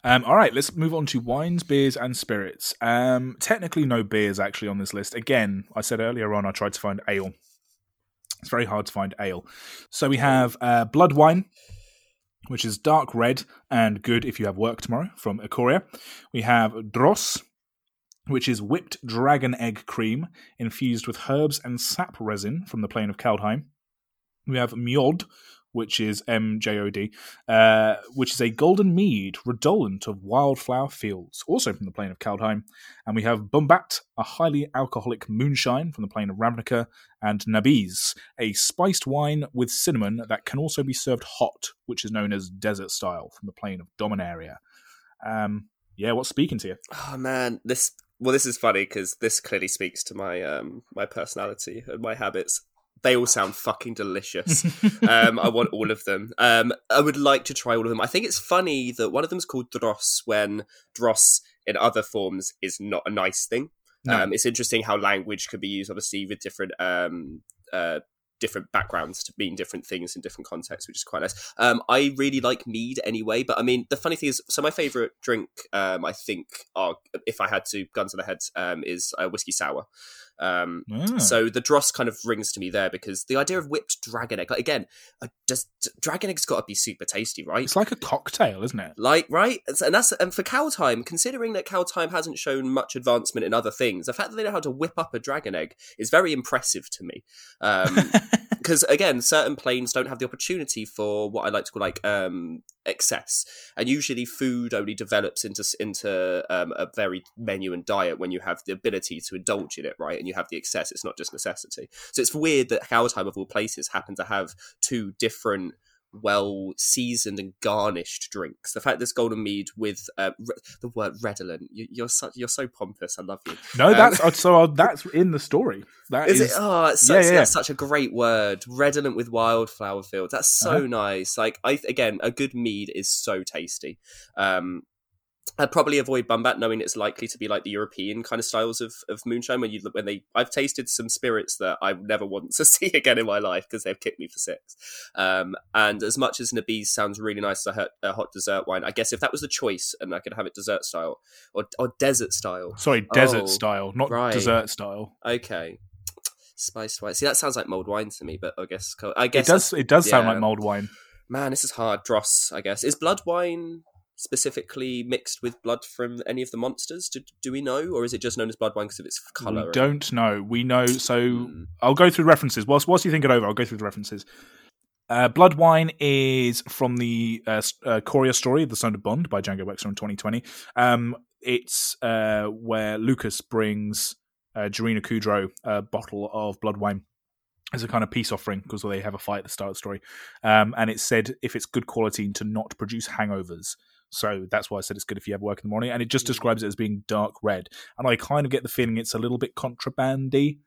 Um, all right, let's move on to wines, beers, and spirits. Um, technically, no beers actually on this list. Again, I said earlier on I tried to find ale It's very hard to find ale. So we have uh, blood wine, which is dark red and good if you have work tomorrow from Ikoria. We have dross, which is whipped dragon egg cream infused with herbs and sap resin from the plane of Kaldheim. We have mjod, which is MJOD, uh, which is a golden mead redolent of wildflower fields, also from the plane of Kaldheim. And we have Bumbat, a highly alcoholic moonshine from the plane of Ravnica, and Nabiz, a spiced wine with cinnamon that can also be served hot, which is known as desert style from the plane of Dominaria. Um, yeah, what's speaking to you? Oh man, this well, this is funny because this clearly speaks to my um my personality and my habits. They all sound fucking delicious. um, I want all of them. Um, I would like to try all of them. I think it's funny that one of them is called dross when dross in other forms is not a nice thing. No. Um, it's interesting how language could be used, obviously, with different um, uh, different backgrounds to mean different things in different contexts, which is quite nice. Um, I really like mead anyway, but I mean, the funny thing is, so my favorite drink, um, I think, are if I had to gun to the head, um, is uh, whiskey sour. Um, Ah. so the dross kind of rings to me there because the idea of whipped dragon egg, like again, just dragon egg's got to be super tasty, right? It's like a cocktail, isn't it? Like right, and that's and for Kaldheim, considering that Kaldheim hasn't shown much advancement in other things, the fact that they know how to whip up a dragon egg is very impressive to me. Um, *laughs* because again, certain planes don't have the opportunity for what I like to call like um, excess, and usually food only develops into into um, a very menu and diet when you have the ability to indulge in it, right? And you have the excess; it's not just necessity. So it's weird that Kaldheim of all places happen to have two different well seasoned and garnished drinks. The fact this golden mead with uh, re- the word redolent, you, you're such you're so pompous. I love you. No, Um, that's uh, so. Uh, that's in the story. That Is, is, it? Oh, it's such, yeah, yeah, that's such a great word. Redolent with wildflower fields. That's so Uh-huh. nice. Like I again, a good mead is so tasty. Um, I'd probably avoid Bumbat, knowing it's likely to be like the European kind of styles of, of moonshine. When you when they, I've tasted some spirits that I never want *laughs* to see again in my life because they've kicked me for six. Um, and as much as Nabiz sounds really nice as a, hot- dessert wine, I guess if that was the choice and I could have it dessert style or or desert style, sorry, desert Oh, style, not right. dessert style. Okay. Spiced wine. See, that sounds like mulled wine to me, but I guess I guess It does. It does sound like mulled wine. Man, this is hard. Dross, I guess. Is blood wine specifically mixed with blood from any of the monsters? Do, do we know, or is it just known as blood wine because of its color? We don't know. We know. So Hmm. I'll go through references. Whilst whilst you think it over, I'll go through the references. Uh, Blood Wine is from the uh, uh, Coria story, The Sundered Bond by Django Wexler in 2020. Um, it's uh, where Lucas brings uh, Jirina Kudro a bottle of blood wine as a kind of peace offering because they have a fight at the start of the story. Um, and it said if it's good quality to not produce hangovers. So that's why I said it's good if you have work in the morning. And it just Mm. describes it as being dark red. And I kind of get the feeling it's a little bit contrabandy.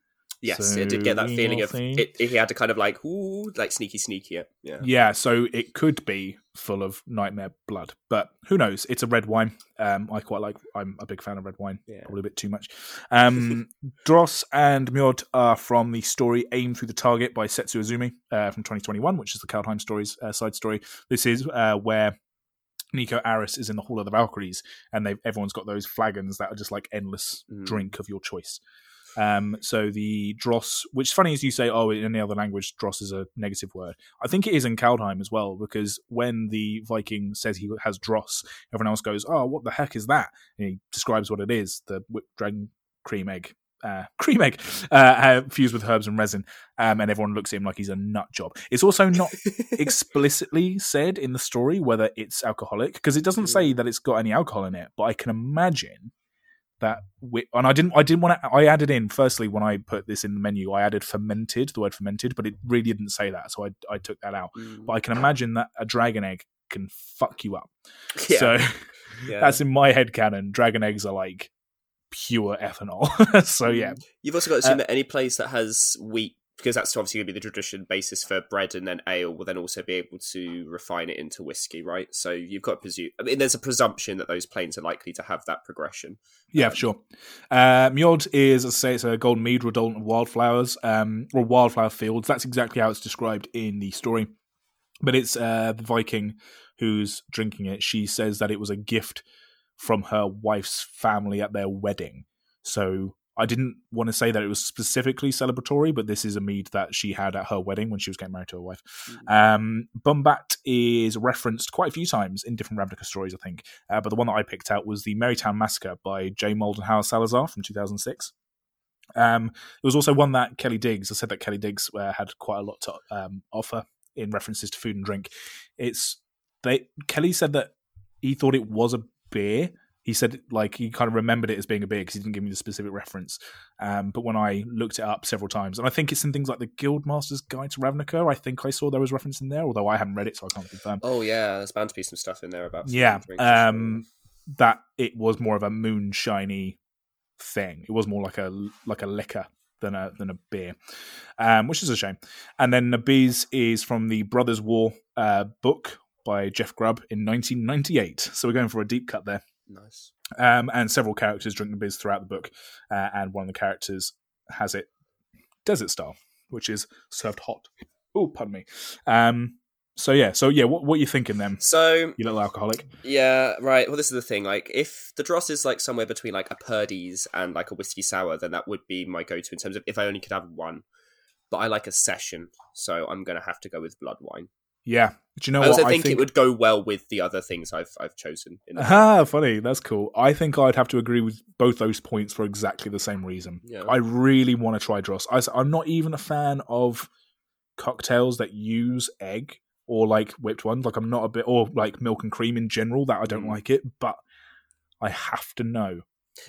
Yes, So I did get that feeling of it, it- He had to kind of like, ooh, like sneaky, sneaky. it. Yeah. Yeah, so it could be full of nightmare blood, but who knows? It's a red wine. Um, I quite like. I'm a big fan of red wine. Yeah. Probably a bit too much. Um, *laughs* Dross and Mjod are from the story "Aim Through the Target" by Setsu Uzumé uh, from 2021, which is the Kaldheim stories uh, side story. This is uh, where Niko Aris is in the Hall of the Valkyries, and they everyone's got those flagons that are just like endless Mm. drink of your choice. Um, so the dross, which is funny as you say, oh, in any other language, dross is a negative word. I think it is in Kaldheim as well, because when the Viking says he has dross, everyone else goes, oh, what the heck is that? And he describes what it is: the whipped dragon cream egg. Uh, *laughs* cream egg uh, uh, fused with herbs and resin, um, and everyone looks at him like he's a nut job. It's also not *laughs* explicitly said in the story whether it's alcoholic because it doesn't say that it's got any alcohol in it. But I can imagine that, we, and I didn't, I didn't want to. I added in firstly when I put this in the menu, I added fermented, the word fermented, but it really didn't say that, so I I took that out. Mm. But I can imagine that a dragon egg can fuck you up. *laughs* yeah. So yeah. that's in my head canon. Dragon eggs are like pure ethanol. *laughs* so yeah, You've also got to assume Uh, that any place that has wheat, because that's obviously going to be the tradition basis for bread and then ale, will then also be able to refine it into whiskey, right? So you've got to presume. I mean, there's a presumption that those planes are likely to have that progression. Yeah, for sure. Uh, Mjod is, as I say, it's a golden mead redolent of wildflowers, um, or wildflower fields. That's exactly how it's described in the story. But it's uh, the Viking who's drinking it. She says that it was a gift from her wife's family at their wedding. So I didn't want to say that it was specifically celebratory, but this is a mead that she had at her wedding when she was getting married to her wife. Mm. Um, Bumbat is referenced quite a few times in different Ravnica stories, I think. Uh, but the one that I picked out was the Marytown Massacre by J. Moldenhauer Salazar from 2006. Um, it was also one that Kelly Digges, I said that Kelly Digges uh, had quite a lot to um, offer in references to food and drink. It's they Kelly said that he thought it was a beer. He said like he kind of remembered it as being a beer because he didn't give me the specific reference. Um, but when I looked it up several times, and I think it's in things like the Guildmaster's Guide to Ravnica, I think I saw there was reference in there, although I haven't read it, so I can't confirm. Oh yeah, there's bound to be some stuff in there about yeah, and drink for sure. um, that it was more of a moonshiny thing. It was more like a like a liquor than a than a beer, um, which is a shame. And then Nabiz is from the Brothers War uh, book by Jeff Grubb in 1998. So we're going for a deep cut there. nice. Um, and several characters drink Nabiz throughout the book, uh, and one of the characters has it desert style, which is served hot. Oh, pardon me. Um, so yeah, so yeah, what what are you thinking then, So you little alcoholic? yeah, right. Well, this is the thing. Like, if the dross is like somewhere between like a Purdy's and like a whiskey sour, then that would be my go-to in terms of if I only could have one. But I like a session, so I'm gonna have to go with blood wine. Yeah. Do you know I also what? think, it would go well with the other things I've I've chosen. *laughs* Ah, funny. That's cool. I think I'd have to agree with both those points for exactly the same reason. Yeah. I really want to try Dross. I, am not even a fan of cocktails that use egg or like whipped ones. Like I'm not a bit, or like milk and cream in general. That I don't Mm. like it, but I have to know.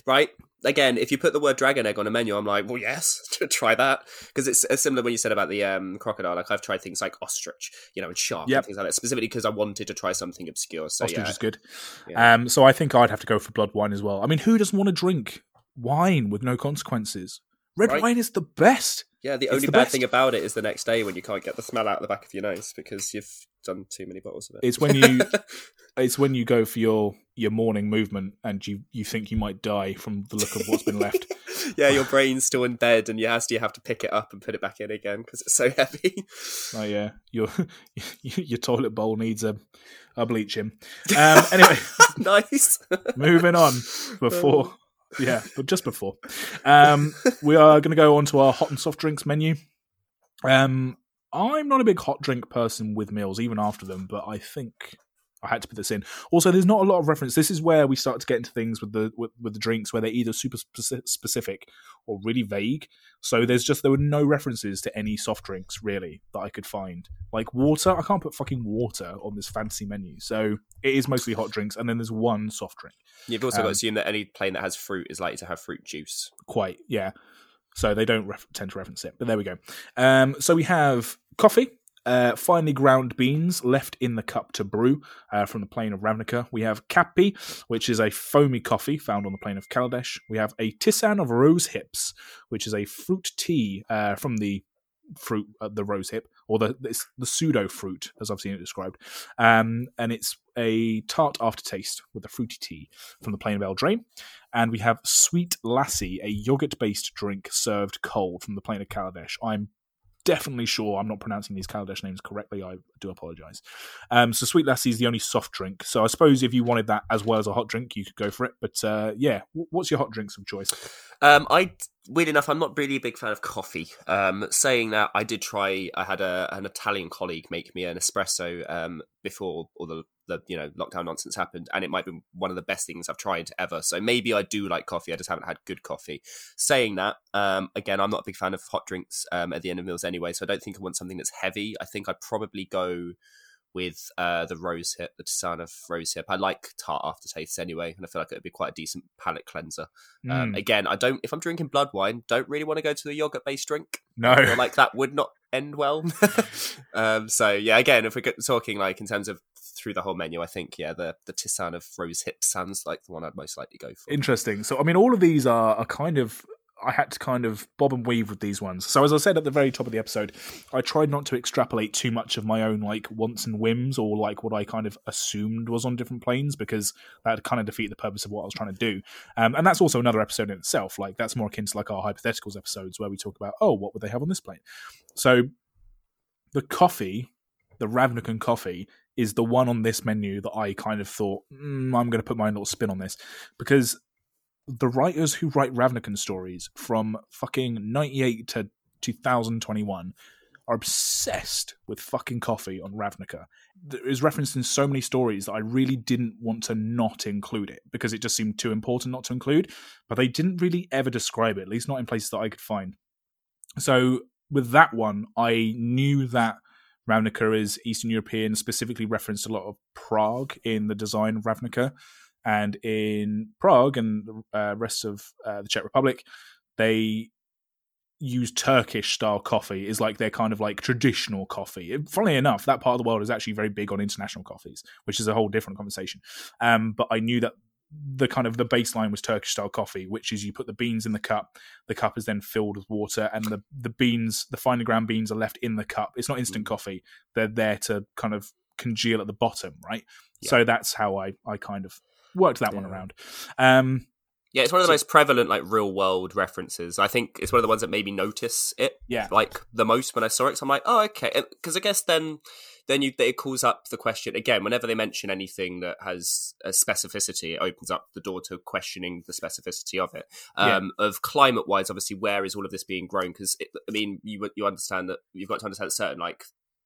Right? Again, if you put the word dragon egg on a menu, I'm like, well, yes, *laughs* try that because it's uh, similar when you said about the um, crocodile. Like I've tried things like ostrich, you know, and shark Yep. and things like that, specifically because I wanted to try something obscure. So Ostrich yeah, is good. yeah. Um, so I think I'd have to go for blood wine as well. I mean, who doesn't want to drink wine with no consequences? Red Right. wine is the best. Yeah. The it's only the bad best. thing about it is the next day when you can't get the smell out of the back of your nose because you've done too many bottles of it. It's when you *laughs* it's when you go for your your morning movement and you you think you might die from the look of what's been left. *laughs* yeah, your brain's still in bed, and you have to you have to pick it up and put it back in again because it's so *laughs* heavy. Oh yeah, your your toilet bowl needs a a bleaching. Um, anyway, nice. moving on before yeah, but just before um, we are going to go on to our hot and soft drinks menu. Um, I'm not a big hot drink person with meals, even after them, but I think I had to put this in. Also, there's not a lot of reference. This is where we start to get into things with the with, with the drinks where they're either super speci- specific or really vague. So there's just there were no references to any soft drinks really that I could find. Like water, I can't put fucking water on this fancy menu. So it is mostly hot drinks, and then there's one soft drink. You've also got Um, to assume that any plane that has fruit is likely to have fruit juice. quite yeah so they don't ref- tend to reference it but there we go um, so we have coffee uh, finely ground beans left in the cup to brew uh, from the plane of Ravnica. We have Kappi, which is a foamy coffee found on the plane of Kaladesh. We have a Tisane of rose hips, which is a fruit tea uh, from the fruit, uh, the rose hip, or the the pseudo fruit, as I've seen it described. Um, and it's a tart aftertaste with a fruity tea from the plane of Eldraine. And we have Sweet Lassi, a yogurt based drink served cold from the plane of Kaladesh. I'm definitely sure I'm not pronouncing these Kaladesh names correctly. I do apologize. Um, so Sweet Lassi is the only soft drink. So I suppose if you wanted that as well as a hot drink, you could go for it. But uh, yeah, what's your hot drinks of choice? Um, I weird enough, I'm not really a big fan of coffee. Um, saying that, I did try. I had a, an Italian colleague make me an espresso um, before all the, the you know lockdown nonsense happened, and it might be one of the best things I've tried ever. So maybe I do like coffee. I just haven't had good coffee. Saying that, um, again, I'm not a big fan of hot drinks um, at the end of meals anyway. So I don't think I want something that's heavy. I think I'd probably go with uh, the rose hip, the Tisane of rose hip. I like tart aftertastes anyway, and I feel like it would be quite a decent palate cleanser. Um, Mm, again, I don't. If I'm drinking blood wine, don't really want to go to the yogurt based drink. no. Like that would not end well. *laughs* um, so yeah, again, if we're talking like in terms of through the whole menu, I think yeah, the the Tisane of rose hip sounds like the one I'd most likely go for. Interesting. So, I mean, all of these are, are kind of. I had to kind of bob and weave with these ones. So, as I said at the very top of the episode, I tried not to extrapolate too much of my own like wants and whims or like what I kind of assumed was on different planes because that kind of defeat the purpose of what I was trying to do. Um, and that's also another episode in itself. Like that's more akin to like our hypotheticals episodes where we talk about oh, what would they have on this plane? So, the coffee, the Ravnican coffee, is the one on this menu that I kind of thought mm, I'm going to put my own little spin on this because the writers who write Ravnican stories from fucking 98 to 2021 are obsessed with fucking coffee on Ravnica. It is referenced in so many stories that I really didn't want to not include it because it just seemed too important not to include. But they didn't really ever describe it, at least not in places that I could find. So with that one, I knew that Ravnica is Eastern European, specifically referenced a lot of Prague in the design of Ravnica. And in Prague and the uh, rest of uh, the Czech Republic, they use Turkish style coffee is like their kind of like traditional coffee. Funnily enough, that part of the world is actually very big on international coffees, which is a whole different conversation. Um, but I knew that the kind of the baseline was Turkish style coffee, which is you put the beans in the cup, the cup is then filled with water, and the the beans, the finely ground beans, are left in the cup. It's not instant mm. coffee; they're there to kind of congeal at the bottom, right? Yeah. So that's how I I kind of worked that yeah. one around. Um, yeah, it's one of the so, most prevalent like real world references. I think it's one of the ones that made me notice it. Yeah, like the most when I saw it. So I'm like, oh, okay, because I guess then then you it calls up the question again. Whenever they mention anything that has a specificity, it opens up the door to questioning the specificity of it. Um, yeah. Of climate wise, obviously, where is all of this being grown? Because I mean, you you understand that you've got to understand certain like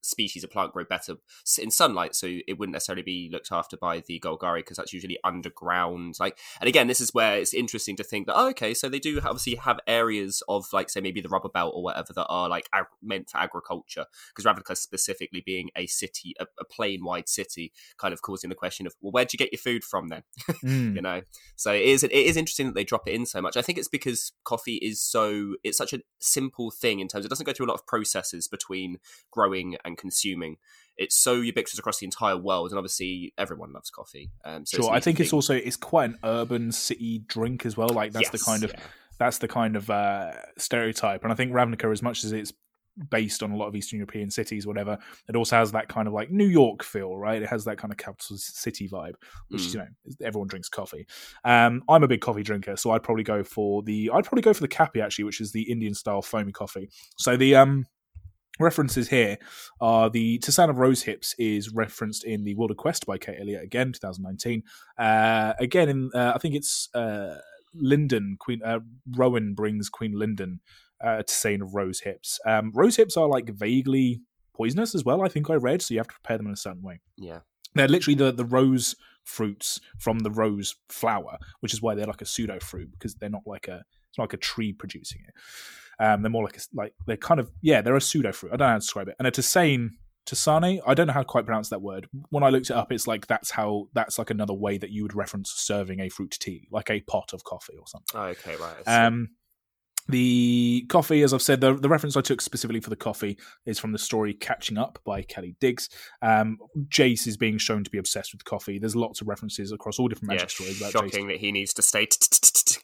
species of plant grow better in sunlight, so it wouldn't necessarily be looked after by the Golgari because that's usually underground. Like, and again, this is where it's interesting to think that oh, okay, so they do obviously have areas of like say maybe the Rubblebelt or whatever that are like ag- meant for agriculture because Ravnica specifically being a city, a, a plane wide city, kind of causing the question of well, where'd you get your food from then? *laughs* Mm. you know, so it is it is interesting that they drop it in so much. I think it's because coffee is so it's such a simple thing in terms it doesn't go through a lot of processes between growing and consuming. It's so ubiquitous across the entire world, and obviously everyone loves coffee. Um, so sure, I think it's also it's quite an urban city drink as well. Like that's yes, the kind of yeah. that's the kind of uh, stereotype, and I think Ravnica, as much as it's based on a lot of Eastern European cities, whatever. It also has that kind of like New York feel, right? It has that kind of capital city vibe, which mm. you know everyone drinks coffee. Um, I'm a big coffee drinker, so I'd probably go for the I'd probably go for the Cappy actually, which is the Indian style foamy coffee. So the um references here are the to Tisana of Rose Hips is referenced in the Wildered Quest by Kate Elliott again, 2019. Uh, again, in uh, I think it's uh, Linden Queen uh, Rowan brings Queen Linden uh, of Rose Hips. Um, rose hips are like vaguely poisonous as well. I think I read, so you have to prepare them in a certain way. Yeah, they're literally the the rose fruits from the rose flower, which is why they're like a pseudo fruit because they're not like a it's not like a tree producing it. Um, they're more like a, like they're kind of yeah, they're a pseudo fruit. I don't know how to describe it. And a tisane, tisane, I don't know how to quite pronounce that word. When I looked it up, it's like that's how that's like another way that you would reference serving a fruit tea, like a pot of coffee or something. Oh, okay, right. Um, the coffee, as I've said, the, the reference I took specifically for the coffee is from the story Catching Up by Kelly Digges. Um, Jace is being shown to be obsessed with coffee. There's lots of references across all different magic stories about Shocking Jace. that he needs to stay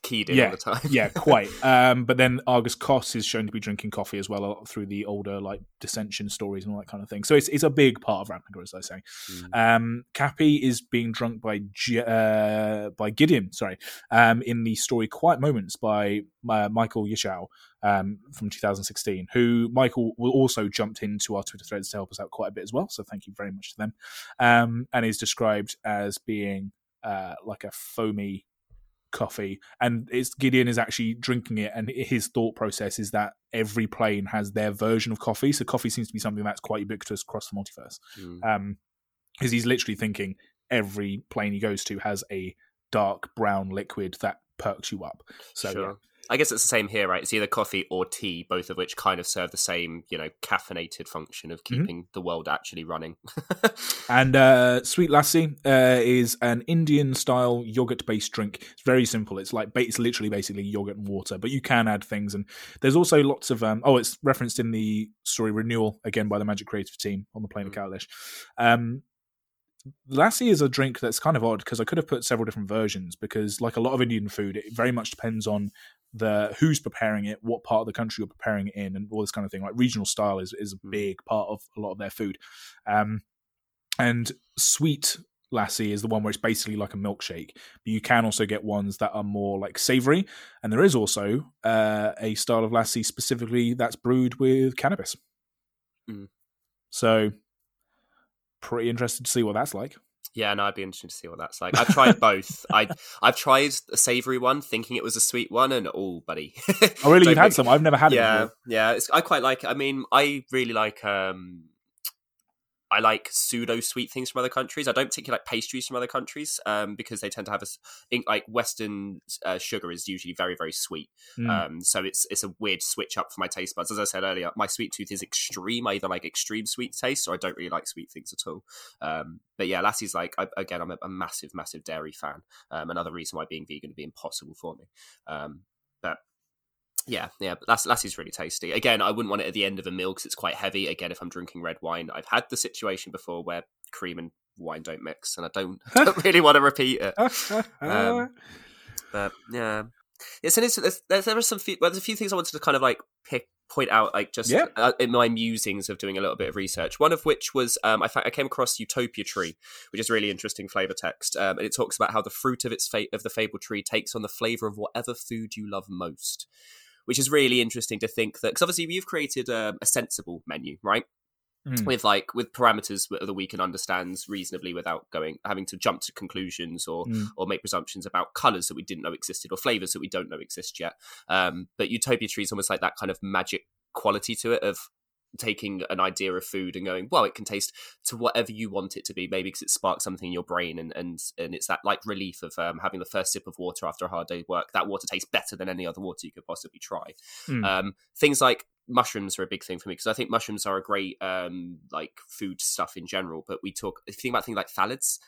keyed in yeah, all the time. yeah, quite. *laughs* Um, but then Agrus Kos is shown to be drinking coffee as well through the older like dissension stories and all that kind of thing. So it's it's a big part of Ravnica, as I say. Mm. Um, Cappy is being drunk by G- uh, by Gideon, sorry, um, in the story Quiet Moments by uh, Michael Yichao um, from 2016, who Michael will also jumped into our Twitter threads to help us out quite a bit as well. So thank you very much to them. Um, and is described as being uh, like a foamy coffee and it's gideon is actually drinking it and his thought process is that every plane has their version of coffee so coffee seems to be something that's quite ubiquitous across the multiverse mm. um because he's literally thinking every plane he goes to has a dark brown liquid that perks you up so sure. yeah I guess it's the same here, right? It's either coffee or tea, both of which kind of serve the same, you know, caffeinated function of mm-hmm. keeping mm-hmm. the world actually running. *laughs* and uh, Sweet Lassi uh, is an Indian style yogurt based drink. It's very simple. It's like it's literally basically yogurt and water, but you can add things. And there's also lots of um, oh, it's referenced in the story Renewal again by the Magic Creative Team on the plane mm-hmm. of Kaladesh. Um, Lassi is a drink that's kind of odd because I could have put several different versions because, like a lot of Indian food, it very much depends on the who's preparing it, what part of the country you're preparing it in, and all this kind of thing. Like regional style is is a hmm. big part of a lot of their food. Um, and sweet lassi is the one where it's basically like a milkshake. But you can also get ones that are more like savory, and there is also uh, a style of lassi specifically that's brewed with cannabis. Mm. So, pretty interested to see what that's like. Yeah, no, I'd be interested to see what that's like. I've tried both. *laughs* I I've tried a savoury one, thinking it was a sweet one, and oh, buddy. Oh, really? *laughs* You've had some? I've never had it. yeah, before. yeah. It's, I quite like. It. I mean, I really like. um I like pseudo sweet things from other countries. I don't particularly like pastries from other countries um, because they tend to have a like Western uh, sugar is usually very very sweet. Mm. Um, so it's it's a weird switch up for my taste buds. As I said earlier, my sweet tooth is extreme. I either like extreme sweet taste or I don't really like sweet things at all. Um, but yeah, Lassi's like I, again, I'm a, a massive massive dairy fan. Um, another reason why being vegan would be impossible for me. Um, but yeah, yeah, but Lassi's really tasty. Again, I wouldn't want it at the end of a meal because it's quite heavy. Again, if I'm drinking red wine, I've had the situation before where cream and wine don't mix, and I don't, *laughs* don't really want to repeat it. Um, But yeah, it's an there's, there's, there are some few, well, there's a few things I wanted to kind of like pick point out, like just Yeah. uh, in my musings of doing a little bit of research. One of which was um, I, fa- I came across Utopia Tree, which is really interesting flavor text, um, and it talks about how the fruit of its fa- of the fable tree takes on the flavor of whatever food you love most. Which is really interesting to think that because obviously you've created um, a sensible menu, right? Mm. with like with parameters that we can understand reasonably without going having to jump to conclusions or Mm. or make presumptions about colors that we didn't know existed or flavors that we don't know exist yet um but utopia tree is almost like that kind of magic quality to it of taking an idea of food and going well it can taste to whatever you want it to be maybe because it sparks something in your brain and and and it's that like relief of um, having the first sip of water after a hard day's work that water tastes better than any other water you could possibly try Mm. um, things like mushrooms are a big thing for me because I think mushrooms are a great um, like food stuff in general. But we talk if you think about things like thallids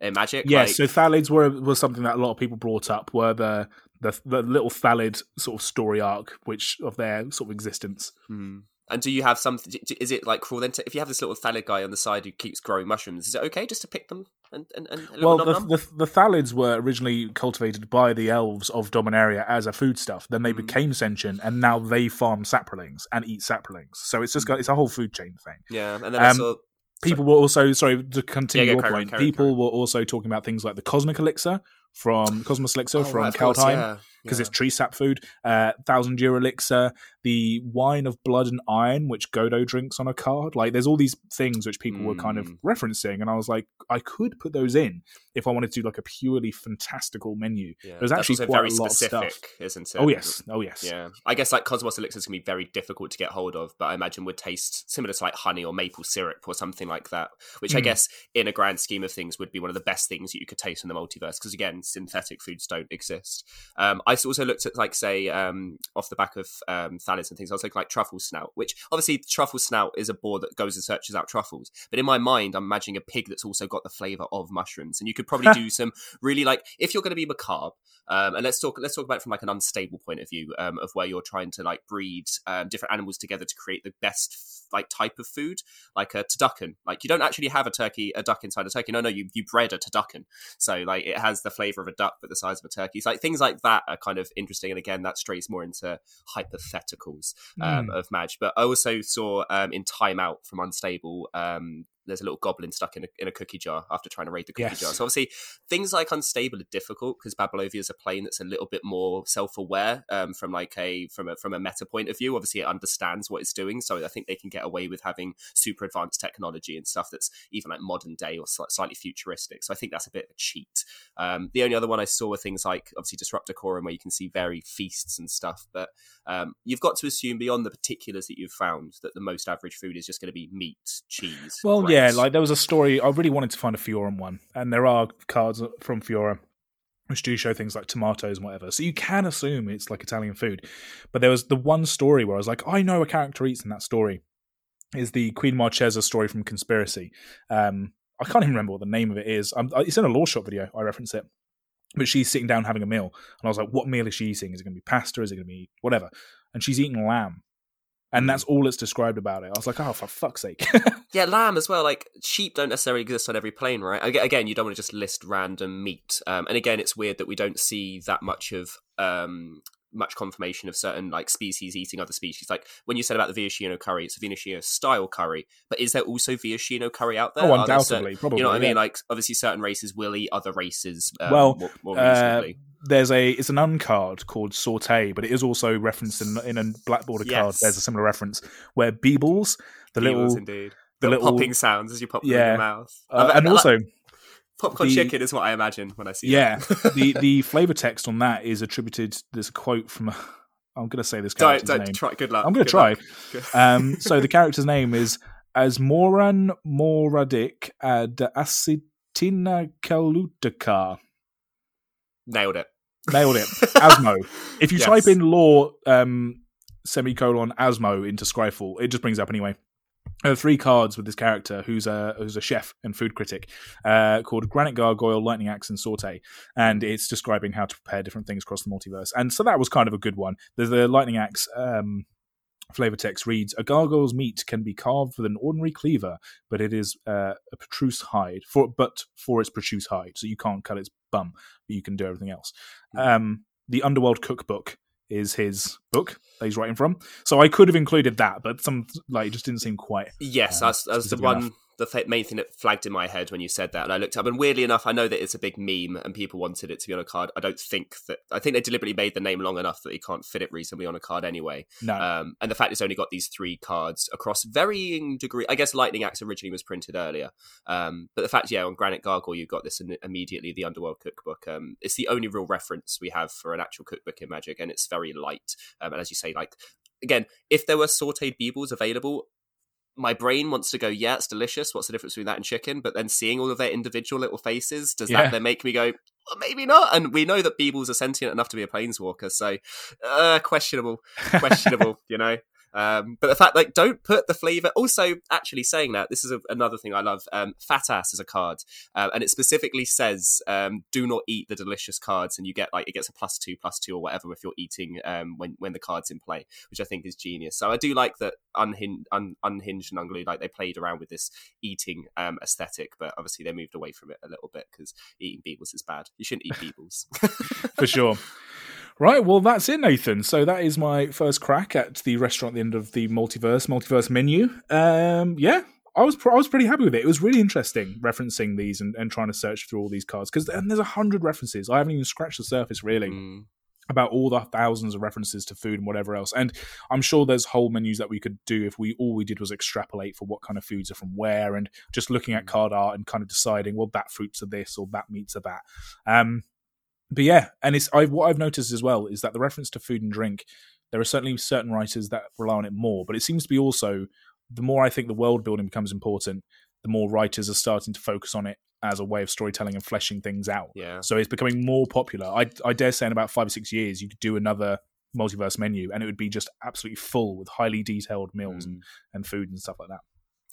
in magic. Yeah, like, so thallids were was something that a lot of people brought up. Were the the, the little thallid sort of story arc, which of their sort of existence. hmm. And do you have something? Is it like cruel then? To, if you have this little thallid guy on the side who keeps growing mushrooms, is it okay just to pick them and and, and a Well, the, the the thallids were originally cultivated by the elves of Dominaria as a foodstuff. Then they Mhm. became sentient, and now they farm saprolings and eat saprolings. So it's just got, it's a whole food chain thing. yeah, and then um, saw People were also sorry to continue Yeah, your point. people carry were also talking about things like the cosmic elixir from Cosmos Elixir Oh, from right, of course, Kaldheim. Because yeah. it's tree sap food. Uh, Thousand Year Elixir, the wine of blood and iron, which Godo drinks on a card. Like, there's all these things which people were kind of Mm. referencing, and I was like, I could put those in if I wanted to do like a purely fantastical menu. Yeah. There's actually quite very a lot of stuff. isn't it? Oh yes, oh yes. Yeah, I guess like Cosmos elixirs can be very difficult to get hold of, but I imagine would taste similar to like honey or maple syrup or something like that. Which I Mm. guess, in a grand scheme of things, would be one of the best things that you could taste in the multiverse. Because again, synthetic foods don't exist. Um, I also looked at like say um, off the back of um, and things. I was looking like truffle snout, which obviously truffle snout is a boar that goes and searches out truffles. But in my mind, I'm imagining a pig that's also got the flavor of mushrooms, and you could probably *laughs* do some really like if you're going to be macabre um, and let's talk let's talk about it from like an unstable point of view um, of where you're trying to like breed um, different animals together to create the best like type of food like a turducken. Like you don't actually have a turkey a duck inside a turkey. No no you you bred a turducken. So like it has the flavor of a duck but the size of a turkey. So like things like that are kind of interesting and again that strays more into hypotheticals um, Mm. of Madge. But I also saw um, in Time Out from Unstable, um, there's a little goblin stuck in a, in a cookie jar after trying to raid the cookie Yes. jar. So obviously, things like Unstable are difficult because Bablovia is a plane that's a little bit more self-aware um, from like a from a from a meta point of view. Obviously, it understands what it's doing, so I think they can get away with having super advanced technology and stuff that's even like modern day or sli- slightly futuristic. So I think that's a bit of a cheat. Um, the only other one I saw were things like obviously Disruptor Quorum, where you can see very feasts and stuff, but um, you've got to assume beyond the particulars that you've found that the most average food is just going to be meat, cheese. Well, bread. yeah, like there was a story. I really wanted to find a Fiorum one, and there are cards from Fiora which do show things like tomatoes and whatever. So you can assume it's like Italian food. But there was the one story where I was like, I know a character eats in that story. Is the Queen Marchesa story from Conspiracy? Um, I can't even remember what the name of it is. Um, it's in a law shop video. I reference it. But she's sitting down having a meal, and I was like, "What meal is she eating? Is it going to be pasta? Is it going to be whatever?" And she's eating lamb, and that's all it's described about it. I was like, "Oh, for fuck's sake!" *laughs* yeah, lamb as well. Like sheep don't necessarily exist on every plane, right? Again, you don't want to just list random meat. Um, and again, it's weird that we don't see that much of um, much confirmation of certain like species eating other species. Like when you said about the Viashino curry, it's a Viashino style curry, but is there also Viashino curry out there? oh, there certain- undoubtedly, probably. you know what I mean? Like obviously, certain races will eat other races. Um, Well, more, more uh. There's a it's an uncard called Saute, but it is also referenced in in a black border card. There's a similar reference where Beebles, the Beetles, little indeed. the The little popping sounds as you pop them in your mouth. uh, and I- also Popcorn The- chicken is what I imagine when I see Yeah, *laughs* the the *laughs* flavor text on that is attributed. There's a quote from. I'm going to say this don't character's don't name. try. Good luck. I'm going to try. *laughs* Um, so the character's name is Asmoran Moradik ad Asitina Kalutaka. Nailed it. Nailed it. *laughs* Asmo. If you Yes. type in lore um, semicolon Asmo into Scryfall, it just brings up anyway. There are three cards with this character who's a who's a chef and food critic uh, called Granite Gargoyle, Lightning Axe, and Saute, and it's describing how to prepare different things across the multiverse. And so that was kind of a good one. The, the Lightning Axe um, flavor text reads: A gargoyle's meat can be carved with an ordinary cleaver, but it is uh, a protruce hide for but for its protruce hide, so you can't cut its bum, but you can do everything else. Um, the Underworld Cookbook is his book that he's writing from. So I could have included that, but some like it just didn't seem quite. Yes, Um, that's, that's the one. The main thing that flagged in my head when you said that, and I looked up, and weirdly enough, I know that it's a big meme, and people wanted it to be on a card. I don't think that. I think they deliberately made the name long enough that you can't fit it reasonably on a card anyway. No, Um, and the fact it's only got these three cards across varying degree. I guess Lightning Axe originally was printed earlier, um, but the fact, yeah, on Granite Gargoyle you got this in, immediately. The Underworld Cookbook. Um, it's the only real reference we have for an actual cookbook in Magic, and it's very light. Um, and as you say, like again, if there were sautéed beebles available. My brain wants to go, yeah, it's delicious. What's the difference between that and chicken? But then seeing all of their individual little faces, does Yeah. that then make me go, well, maybe not? And we know that Beebles are sentient enough to be a planeswalker, so uh, questionable questionable, *laughs* you know. Um, but the fact, like, don't put the flavor. Also, actually saying that, this is a, another thing I love. Um, Fat ass is a card, uh, and it specifically says, um, "Do not eat the delicious cards," and you get like it gets a plus two, plus two, or whatever if you're eating um, when when the card's in play, which I think is genius. So I do like that unhinged, un, unhinged and unglued. Like they played around with this eating um, aesthetic, but obviously they moved away from it a little bit because eating beetles is bad. You shouldn't eat beetles. *laughs* for sure. Right, well, that's it, Nathan. So that is my first crack at the restaurant at the end of the multiverse multiverse menu. Um, yeah, I was pr- I was pretty happy with it. It was really interesting referencing these and, and trying to search through all these cards because and there's a hundred references. I haven't even scratched the surface really Mm. about all the thousands of references to food and whatever else. And I'm sure there's whole menus that we could do if we all we did was extrapolate for what kind of foods are from where and just looking at card art and kind of deciding, well, that fruits are this or that meats are that. Um, but yeah, and it's I what I've noticed as well is that the reference to food and drink, there are certainly certain writers that rely on it more, but it seems to be also the more I think the world building becomes important, the more writers are starting to focus on it as a way of storytelling and fleshing things out. Yeah. So it's becoming more popular. I, I dare say in about five or six years, you could do another multiverse menu and it would be just absolutely full with highly detailed meals and, and food and stuff like that.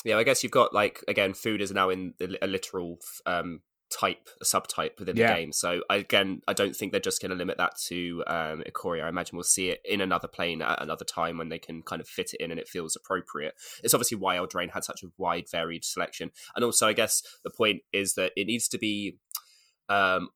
yeah, I guess you've got like again, food is now in a literal um, type, a subtype within Yeah. the game. So again, I don't think they're just going to limit that to um, Ikoria. I imagine we'll see it in another plane at another time when they can kind of fit it in and it feels appropriate. It's obviously why Eldraine had such a wide, varied selection, and also I guess the point is that it needs to be. Um,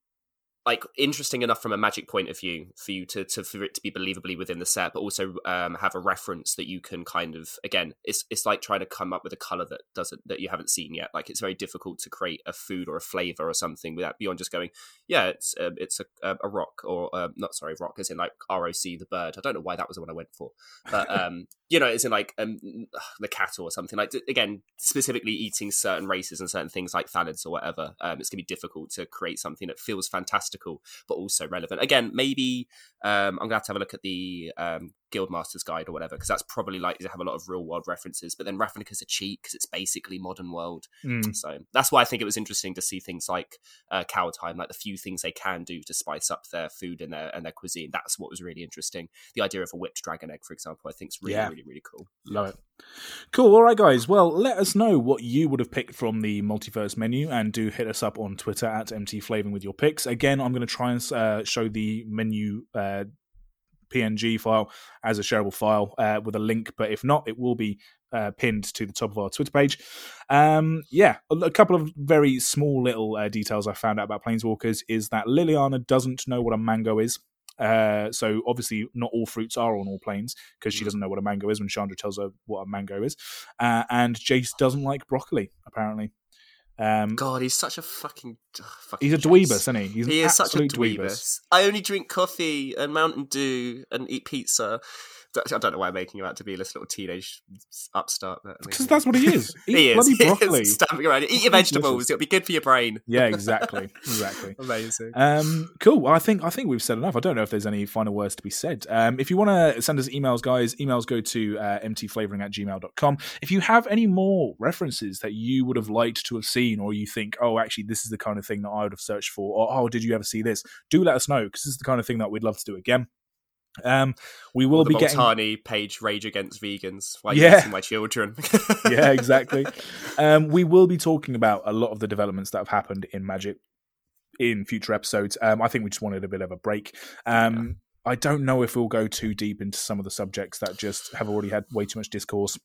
like interesting enough from a magic point of view for you to, to for it to be believably within the set, but also um, have a reference that you can kind of again. It's it's like trying to come up with a color that doesn't that you haven't seen yet. Like it's very difficult to create a food or a flavor or something without beyond just going, yeah, it's uh, it's a, a rock or uh, not sorry rock as in like ROC the bird. I don't know why that was the one I went for, but *laughs* um, you know, it's in like um, *sighs* the cattle or something like again specifically eating certain races and certain things like thallids or whatever. Um, it's gonna be difficult to create something that feels but also relevant. Again, maybe um, I'm gonna have to have a look at the um, Guildmaster's Guide or whatever because that's probably likely to have a lot of real world references. But then Ravnica's a cheat because it's basically modern world. Mm. So that's why I think it was interesting to see things like uh, Cow Time, like the few things they can do to spice up their food and their and their cuisine. That's what was really interesting. The idea of a whipped dragon egg, for example, I think is really, Yeah. really, really cool. Love it. Cool. All right, guys. Well, let us know what you would have picked from the multiverse menu, and do hit us up on Twitter at MT Flavouring with your picks. Again, I'm going to try and uh, show the menu uh, PNG file as a shareable file uh, with a link, but if not, it will be uh, pinned to the top of our Twitter page. Um, yeah, a, a couple of very small little uh, details I found out about Planeswalkers is that Liliana doesn't know what a mango is. Uh, so obviously, not all fruits are on all planes because she doesn't know what a mango is when Chandra tells her what a mango is. Uh, and Jace doesn't like broccoli, apparently. Um, God, he's such a fucking. ugh, fucking he's a dweebus, isn't he? He's he an is such a absolute dweebus. I only drink coffee and Mountain Dew and eat pizza. I don't know why I'm making him out to be this little teenage upstart. Because that's what he is. *laughs* Eat he bloody is. He broccoli. stamping around. Eat your vegetables. It'll be good for your brain. Yeah, *laughs* exactly, exactly. Amazing. Um, cool. Well, I think I think we've said enough. I don't know if there's any final words to be said. Um, if you want to send us emails, guys, emails go to uh, mtflavoring at gmail.com. If you have any more references that you would have liked to have seen, or you think, oh, actually, this is the kind of thing that I would have searched for, or oh, did you ever see this? Do let us know because this is the kind of thing that we'd love to do again. Um, we will be getting Multani page rage against vegans. Why Yeah. my children? *laughs* yeah, exactly. *laughs* Um, we will be talking about a lot of the developments that have happened in Magic in future episodes. Um, I think we just wanted a bit of a break. Um, I don't know if we'll go too deep into some of the subjects that just have already had way too much discourse.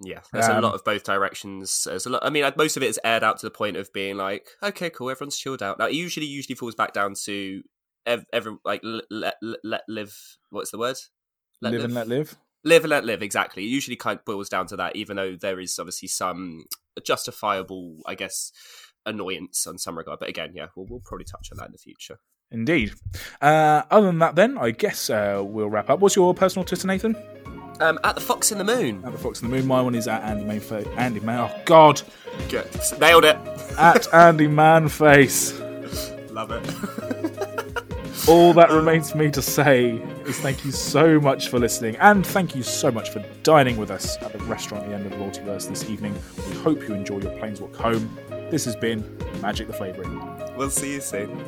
Yeah, there's Um, a lot of both directions. There's a lot. I mean, most of it is aired out to the point of being like, okay, cool, everyone's chilled out. Now, it usually usually falls back down to ev- every like let let let live. What's the word? Let live, and let live. live and let live. Exactly. It usually kind of boils down to that, even though there is obviously some justifiable, I guess, annoyance on some regard. But again, yeah, we'll, we'll probably touch on that in the future. Indeed. Uh, other than that, then I guess uh, we'll wrap up. What's your personal Twitter, Nathan? Um, at the Fox in the Moon. At the Fox in the Moon. My one is at Andy Mannface. Andy Mann. Oh God. Good. Nailed it. At Andy Mannface. *laughs* Love it. *laughs* All that remains for me to say is thank you so much for listening, and thank you so much for dining with us at the restaurant at the end of the multiverse this evening. We hope you enjoy your Planeswalk home. This has been Magic the Flavouring. we'll see you soon.